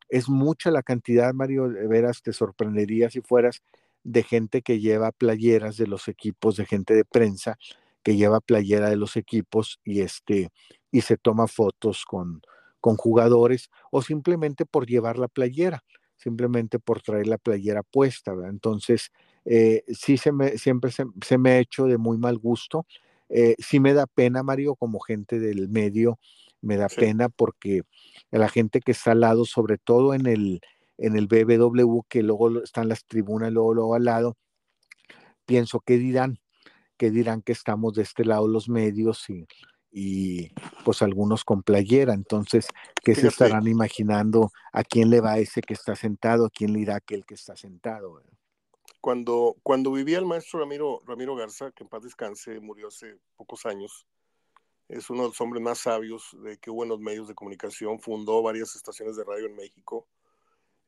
es mucha la cantidad, Mario, de veras te sorprendería si fueras de gente que lleva playeras de los equipos, de gente de prensa que lleva playera de los equipos y este y se toma fotos con, con jugadores o simplemente por llevar la playera, simplemente por traer la playera puesta. Entonces, eh, sí se me, siempre se, me ha hecho de muy mal gusto. Eh, sí me da pena, Mario, como gente del medio, me da pena porque la gente que está al lado, sobre todo en el, en el BBW, que luego están las tribunas, luego, luego al lado, pienso, ¿qué dirán? ¿Qué dirán que estamos de este lado los medios y, y pues algunos con playera? Entonces, ¿qué se estarán imaginando? ¿A quién le va ese que está sentado? ¿A quién le irá aquel que está sentado? Cuando, cuando vivía el maestro Ramiro, Ramiro Garza, que en paz descanse, murió hace pocos años, es uno de los hombres más sabios de que hubo en los medios de comunicación, fundó varias estaciones de radio en México,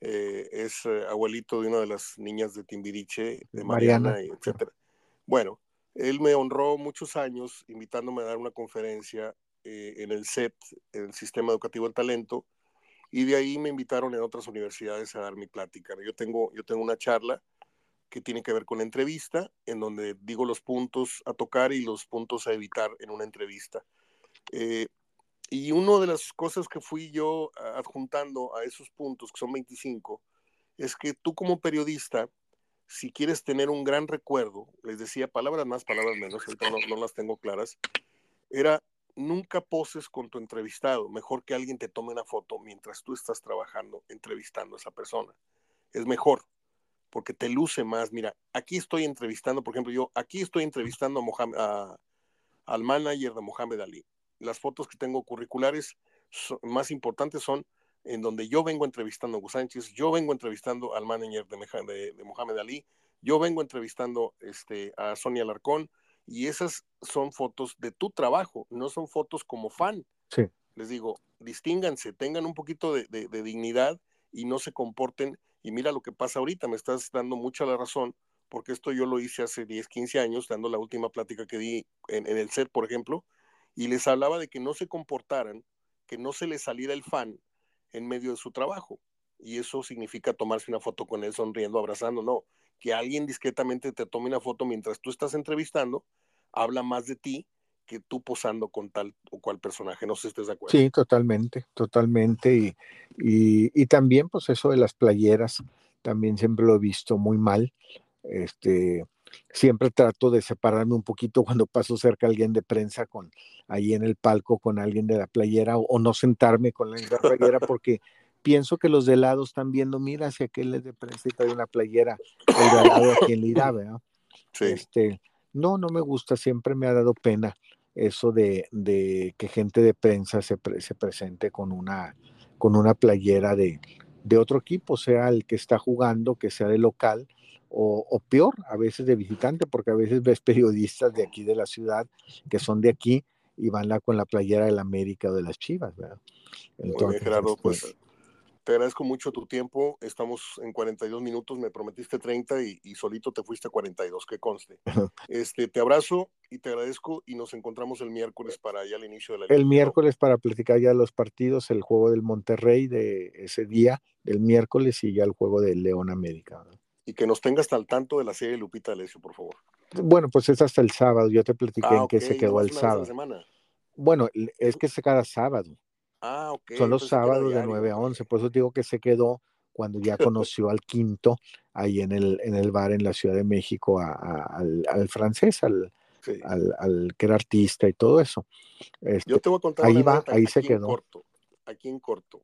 eh, es eh, abuelito de una de las niñas de Timbiriche, de Mariana, etc. Bueno, él me honró muchos años invitándome a dar una conferencia eh, en el CET, en el Sistema Educativo del Talento, y de ahí me invitaron en otras universidades a dar mi plática. Yo tengo, yo tengo una charla que tiene que ver con la entrevista, en donde digo los puntos a tocar y los puntos a evitar en una entrevista. Eh, y una de las cosas que fui yo adjuntando a esos puntos, que son 25, es que tú como periodista, si quieres tener un gran recuerdo, les decía palabras más, palabras menos, no, no las tengo claras, era nunca poses con tu entrevistado, mejor que alguien te tome una foto mientras tú estás trabajando, entrevistando a esa persona. Es mejor porque te luce más. Mira, aquí estoy entrevistando, por ejemplo, yo aquí estoy entrevistando a al manager de Mohamed Ali. Las fotos que tengo curriculares más importantes son en donde yo vengo entrevistando a Hugo Sánchez, yo vengo entrevistando al manager de, de, Mohamed Ali, yo vengo entrevistando este, a Sonia Larcón, y esas son fotos de tu trabajo, no son fotos como fan. Sí. Les digo, distínganse, tengan un poquito de, de dignidad y no se comporten y mira lo que pasa ahorita, me estás dando mucha la razón, porque esto yo lo hice hace 10, 15 años, dando la última plática que di en, el set, por ejemplo, y les hablaba de que no se comportaran, que no se les saliera el fan en medio de su trabajo. Y eso significa tomarse una foto con él sonriendo, abrazando, no. Que alguien discretamente te tome una foto mientras tú estás entrevistando, habla más de ti que tú posando con tal o cual personaje. No sé si estés de acuerdo. Sí, totalmente, totalmente. Y, y, también, pues eso de las playeras, también siempre lo he visto muy mal. Este, siempre trato de separarme un poquito [LAUGHS] cuando paso cerca a alguien de prensa con ahí en el palco con alguien de la playera o, no sentarme con la playera [LAUGHS] porque pienso que los de lado están viendo, mira, si aquel es de prensa y trae una playera, el de lado a quien le irá, ¿verdad? Sí. Este, no, no me gusta, siempre me ha dado pena eso de, de que gente de prensa se, se, presente con una, con una playera de, de, otro equipo, sea el que está jugando, que sea de local, o, o, peor, a veces de visitante, porque a veces ves periodistas de aquí de la ciudad que son de aquí y van la, con la playera del América o de las Chivas, ¿verdad? Entonces, Gerardo, pues, este Te agradezco mucho tu tiempo. Estamos en 42 minutos, me prometiste 30 y, solito te fuiste a 42, que conste. Este, te abrazo y te agradezco y nos encontramos el miércoles para ya el inicio de la El miércoles para platicar ya los partidos, el juego del Monterrey de ese día, el miércoles y ya el juego del León América. Y que nos tengas al tanto de la serie Lupita Alessio, por favor. Bueno, pues es hasta el sábado. Yo te platiqué ah, en que se quedó el sábado. Bueno, es que es cada sábado. Ah, Son los sábados de 9 a 11, por eso digo que se quedó cuando ya conoció al quinto ahí en el, en el bar en la Ciudad de México al, francés, [LAUGHS] al, al, que era artista y todo eso. Este, Yo te voy a contar ahí va, ahí se quedó. corto, aquí en corto.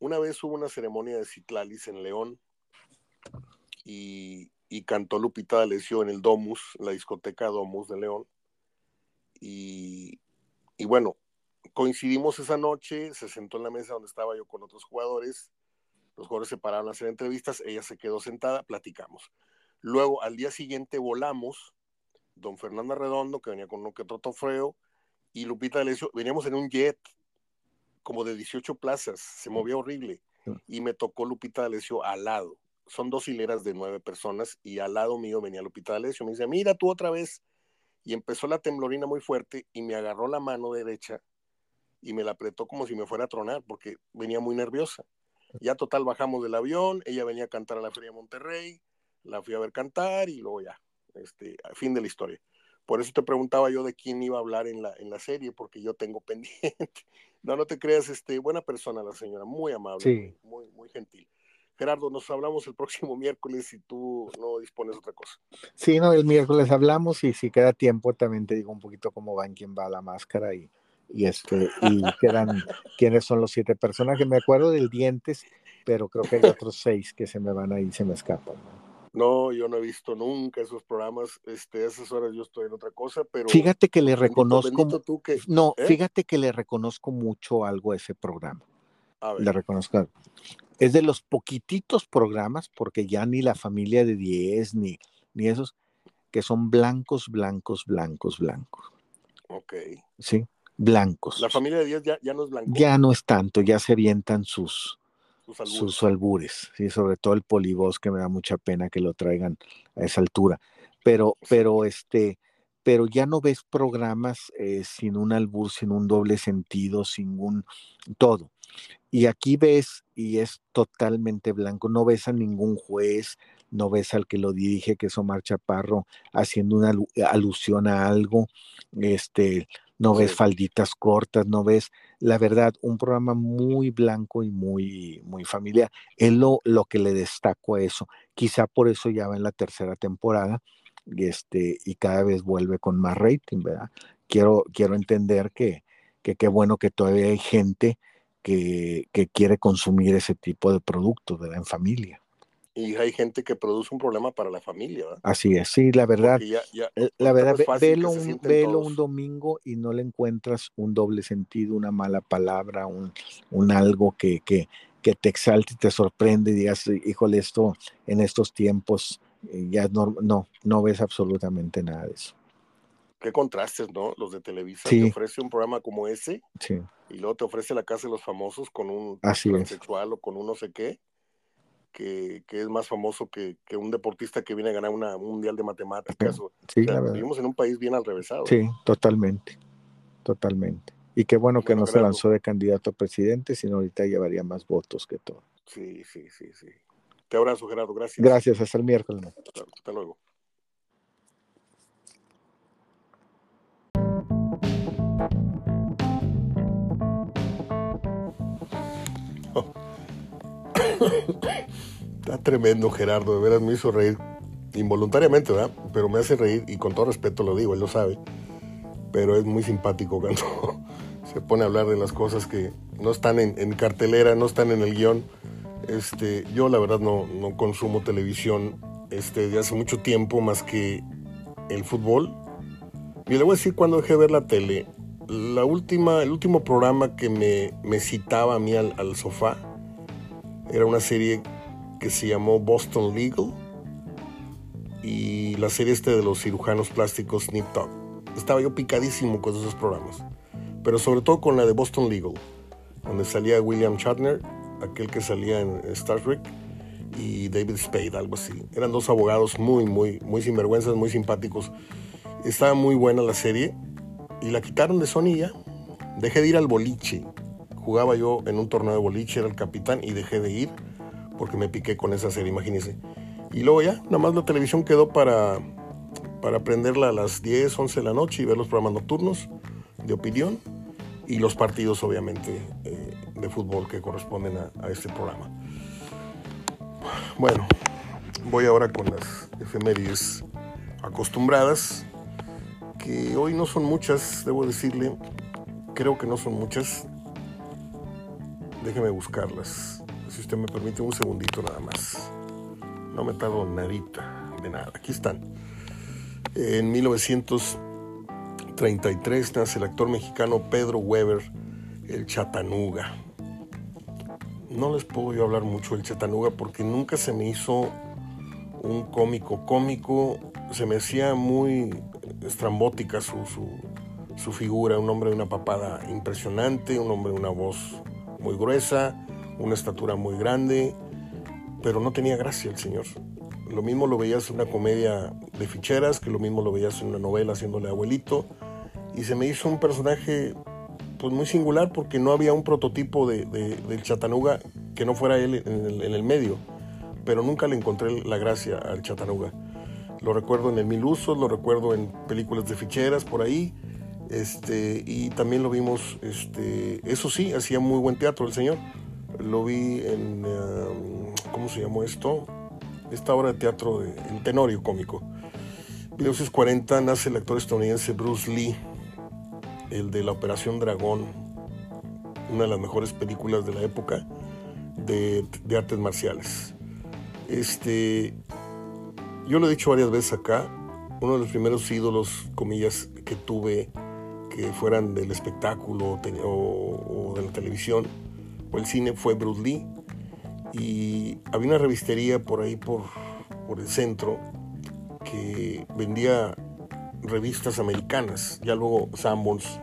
Una vez hubo una ceremonia de Citlalis en León y, y cantó Lupita D'Alessio en el Domus, la discoteca Domus de León. Y, y bueno, coincidimos esa noche, se sentó en la mesa donde estaba yo con otros jugadores, los jugadores se pararon a hacer entrevistas, ella se quedó sentada, platicamos. Luego, al día siguiente volamos, don Fernando Redondo, que venía con uno que otro trofeo, y Lupita D'Alessio, veníamos en un jet como de 18 plazas, se movía horrible, y me tocó Lupita D'Alessio al lado. Son dos hileras de nueve personas, y al lado mío venía Lupita D'Alessio, me dice, mira tú otra vez, y empezó la temblorina muy fuerte, y me agarró la mano derecha, y me la apretó como si me fuera a tronar porque venía muy nerviosa. Ya total bajamos del avión, ella venía a cantar a la Feria de Monterrey, la fui a ver cantar y luego ya, este, fin de la historia. Por eso te preguntaba yo de quién iba a hablar en la, en la serie, porque yo tengo [LAUGHS] pendiente. no, no te creas, este, buena persona la señora, muy amable, muy, muy gentil. Gerardo, nos hablamos el próximo [LAUGHS] miércoles si tú no dispones de otra cosa. Sí, no, el miércoles hablamos y si queda tiempo también te digo un poquito cómo va en quién va la máscara y, y este y quedan quiénes son los siete personajes. Me acuerdo del Dientes, pero creo que hay [LAUGHS] otros seis que se me van ahí, se me escapan. ¿no? yo no he visto nunca esos programas. Este, a esas horas yo estoy en otra cosa, pero. Fíjate que le reconozco. no, ¿eh? fíjate que le reconozco mucho algo a ese programa. Le reconozco. Es de los poquititos programas, porque ya ni la familia de 10, ni, ni esos, que son blancos, blancos, blancos, blancos. Ok. Sí blancos. La familia de Díaz ya, no es blanco. Ya no es tanto, ya se avientan sus, sus albures, ¿sí? sobre todo el polibos que me da mucha pena que lo traigan a esa altura. Pero, pero este, pero ya no ves programas eh, sin un albur, sin un doble sentido, sin un todo. Y aquí ves, y es totalmente blanco, no ves a ningún juez, no ves al que lo dirige, que es Omar Chaparro, haciendo una alusión a algo, este, no ves falditas cortas, no ves, la verdad, un programa muy blanco y muy, muy familiar. Es lo, lo que le destaco a eso. Quizá por eso ya va en la tercera temporada y, este, y cada vez vuelve con más rating, ¿verdad? Quiero, quiero entender que qué bueno que todavía hay gente que, que, quiere consumir ese tipo de productos, ¿verdad? En familia y hay gente que produce un problema para la familia. ¿verdad? Así es, sí, la verdad. Eh, la verdad, velo, un, velo un, domingo y no le encuentras un doble sentido, una mala palabra, un, un algo que, que, que, te exalte y te sorprende y digas, híjole, esto en estos tiempos eh, ya no, no, no ves absolutamente nada de eso. Qué contrastes, ¿no? Los de Televisa te ofrece un programa como ese sí. y luego te ofrece La Casa de los Famosos con un transexual o con un no sé qué que, es más famoso que, un deportista que viene a ganar una, un mundial de matemáticas. vivimos en un país bien al revésado. Sí, totalmente, totalmente. Y qué bueno que no se lanzó de candidato a presidente, sino ahorita llevaría más votos que todo. Sí, sí, sí, sí. Te abrazo, Gerardo. Gracias. Gracias, hasta el miércoles. Hasta luego. [LAUGHS] Está tremendo Gerardo, de veras me hizo reír involuntariamente, ¿verdad? Pero me hace reír y con todo respeto lo digo, él lo sabe. Pero es muy simpático cuando [LAUGHS] se pone a hablar de las cosas que no están en, cartelera, no están en el guion. Este, yo la verdad no, no consumo televisión este, de hace mucho tiempo más que el fútbol. Y le voy a decir cuando dejé de ver la tele, la última, el último programa que me, me citaba a mí al, al sofá era una serie que se llamó Boston Legal y la serie este de los cirujanos plásticos Nip Tuck. Estaba yo picadísimo con esos programas, pero sobre todo con la de Boston Legal, donde salía William Shatner aquel que salía en Star Trek, y David Spade, algo así. Eran dos abogados muy, muy, muy sinvergüenzas, muy simpáticos. Estaba muy buena la serie y la quitaron de Sony. Dejé de ir al boliche. Jugaba yo en un torneo de boliche, era el capitán y dejé de ir porque me piqué con esa serie, imagínense. Y luego ya, nada más la televisión quedó para, para prenderla a las 10, 11 de la noche y ver los programas nocturnos de opinión y los partidos, obviamente, eh, de fútbol que corresponden a, a este programa. Bueno, voy ahora con las efemérides acostumbradas, que hoy no son muchas, debo decirle, creo que no son muchas. Déjeme buscarlas, si usted me permite un segundito nada más. No me tardo nadita de nada. Aquí están. En 1933 nace el actor mexicano Pedro Weber, el Chatanuga no les puedo yo hablar mucho del Chatanuga porque nunca se me hizo un cómico cómico, se me hacía muy estrambótica su, su, figura, un hombre de una papada impresionante, un hombre de una voz muy gruesa, una estatura muy grande, pero no tenía gracia el señor. Lo mismo lo veías en una comedia de ficheras, que lo mismo lo veías en una novela haciéndole abuelito, y se me hizo un personaje pues muy singular porque no había un prototipo de, del Chatanuga que no fuera él en el, medio, pero nunca le encontré la gracia al Chatanuga. Lo recuerdo en el Mil Usos, lo recuerdo en películas de ficheras por ahí, este, y también lo vimos, este, eso sí, hacía muy buen teatro el señor. Lo vi en, um, ¿cómo se llamó esto? Esta obra de teatro de, en Tenorio cómico. En 1940 nace el actor estadounidense Bruce Lee, el de la Operación Dragón, una de las mejores películas de la época de, artes marciales. Este, yo lo he dicho varias veces acá, uno de los primeros ídolos, comillas, que tuve que fueran del espectáculo o, de la televisión o el cine fue Bruce Lee. Y había una revistería por ahí, por, por el centro, que vendía revistas americanas. Ya luego Sanborns,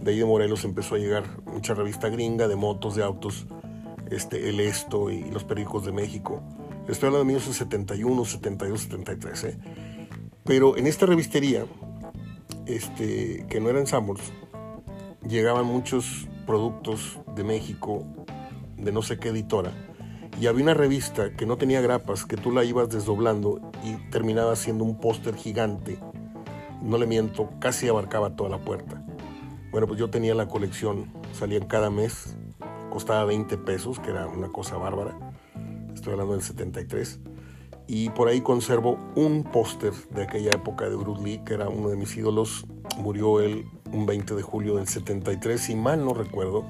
de ahí de Morelos, empezó a llegar mucha revista gringa de motos, de autos, este, El Esto y los periódicos de México. Estoy hablando de 1971, 72, 73. ¿eh? Pero en esta revistería, este, que no era en Sanborns, llegaban muchos productos de México, de no sé qué editora, y había una revista que no tenía grapas, que tú la ibas desdoblando y terminaba siendo un póster gigante no le miento, casi abarcaba toda la puerta. Bueno, pues yo tenía la colección, salían cada mes, costaba 20 pesos, que era una cosa bárbara. Estoy hablando del 73. Y por ahí conservo un póster de aquella época de Bruce Lee, que era uno de mis ídolos. Murió él un 20 de julio del 73, si mal no recuerdo,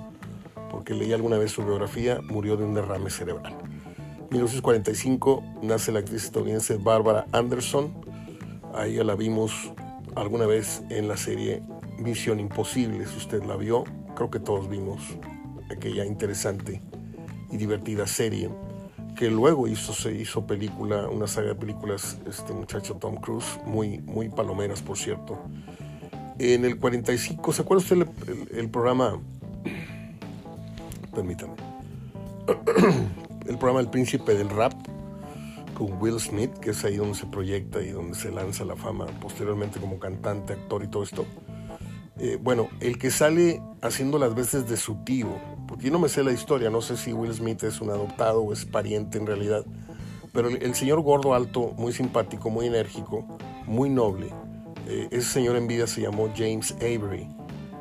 porque leí alguna vez su biografía, murió de un derrame cerebral. En 1945 nace la actriz estadounidense Barbara Anderson. Ahí la vimos alguna vez en la serie Misión Imposible, si usted la vio, creo que todos vimos aquella interesante y divertida serie que luego hizo, se hizo película, una saga de películas, este muchacho Tom Cruise, muy, muy palomeras, por cierto. En el 45, ¿se acuerda usted el, el programa? [CLEARS THROAT] Permítame. [CLEARS THROAT] El programa El Príncipe del Rap, con Will Smith, que es ahí donde se proyecta y donde se lanza la fama posteriormente como cantante, actor y todo esto. Eh, bueno, el que sale haciendo las veces de su tío, porque yo no me sé la historia, no sé si Will Smith es un adoptado o es pariente en realidad, pero el, señor gordo alto, muy simpático, muy enérgico, muy noble, eh, ese señor en vida se llamó James Avery,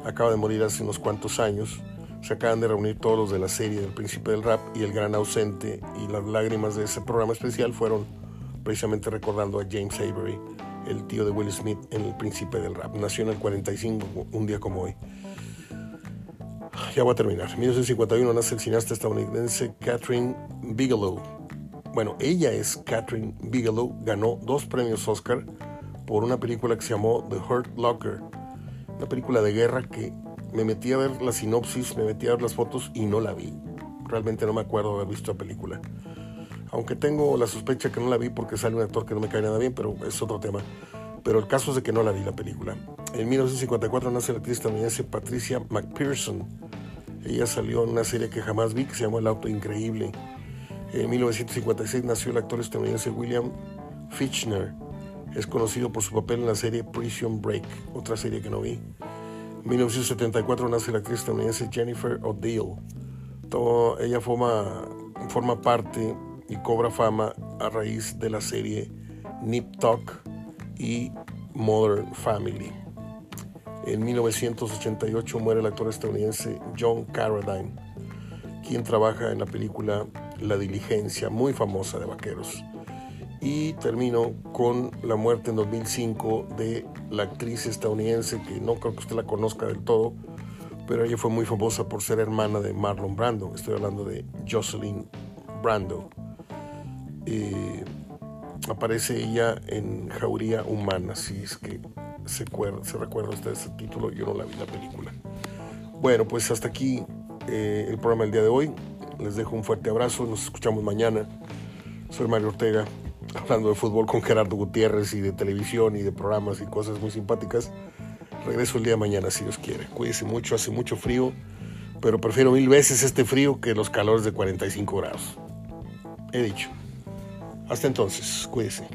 acaba de morir hace unos cuantos años, se acaban de reunir todos los de la serie del Príncipe del Rap y el gran ausente y las lágrimas de ese programa especial fueron precisamente recordando a James Avery, el tío de Will Smith en El Príncipe del Rap. Nació en el 45, un día como hoy. Ya voy a terminar. En 1951 nace el cineasta estadounidense Catherine Bigelow. Bueno, ella es Catherine Bigelow, ganó dos premios Oscar por una película que se llamó The Hurt Locker, una película de guerra que me metí a ver la sinopsis, me metí a ver las fotos y no la vi. Realmente no me acuerdo haber visto la película. Aunque tengo la sospecha que no la vi porque sale un actor que no me cae nada bien, pero es otro tema. Pero el caso es de que no la vi la película. En 1954 nace la actriz estadounidense Patricia McPherson. Ella salió en una serie que jamás vi que se llamó El Auto Increíble. En 1956 nació el actor estadounidense William Fichtner. Es conocido por su papel en la serie Prison Break, otra serie que no vi. En 1974 nace la actriz estadounidense Jennifer O'Deal. ella forma, forma parte y cobra fama a raíz de la serie Nip Tuck y Modern Family. En 1988 muere el actor estadounidense John Carradine, quien trabaja en la película La Diligencia, muy famosa de vaqueros. Y termino con la muerte en 2005 de la actriz estadounidense, que no creo que usted la conozca del todo, pero ella fue muy famosa por ser hermana de Marlon Brando. Estoy hablando de Jocelyn Brando. Eh, aparece ella en Jauría Humana, si es que se, se recuerda usted título, yo no la vi la película. Bueno, pues hasta aquí eh, el programa del día de hoy. Les dejo un fuerte abrazo, nos escuchamos mañana. Soy Mario Ortega, hablando de fútbol con Gerardo Gutiérrez y de televisión y de programas y cosas muy simpáticas. Regreso el día de mañana si Dios quiere. Cuídese mucho, hace mucho frío, pero prefiero mil veces este frío que los calores de 45 grados. He dicho. Hasta entonces, cuídese.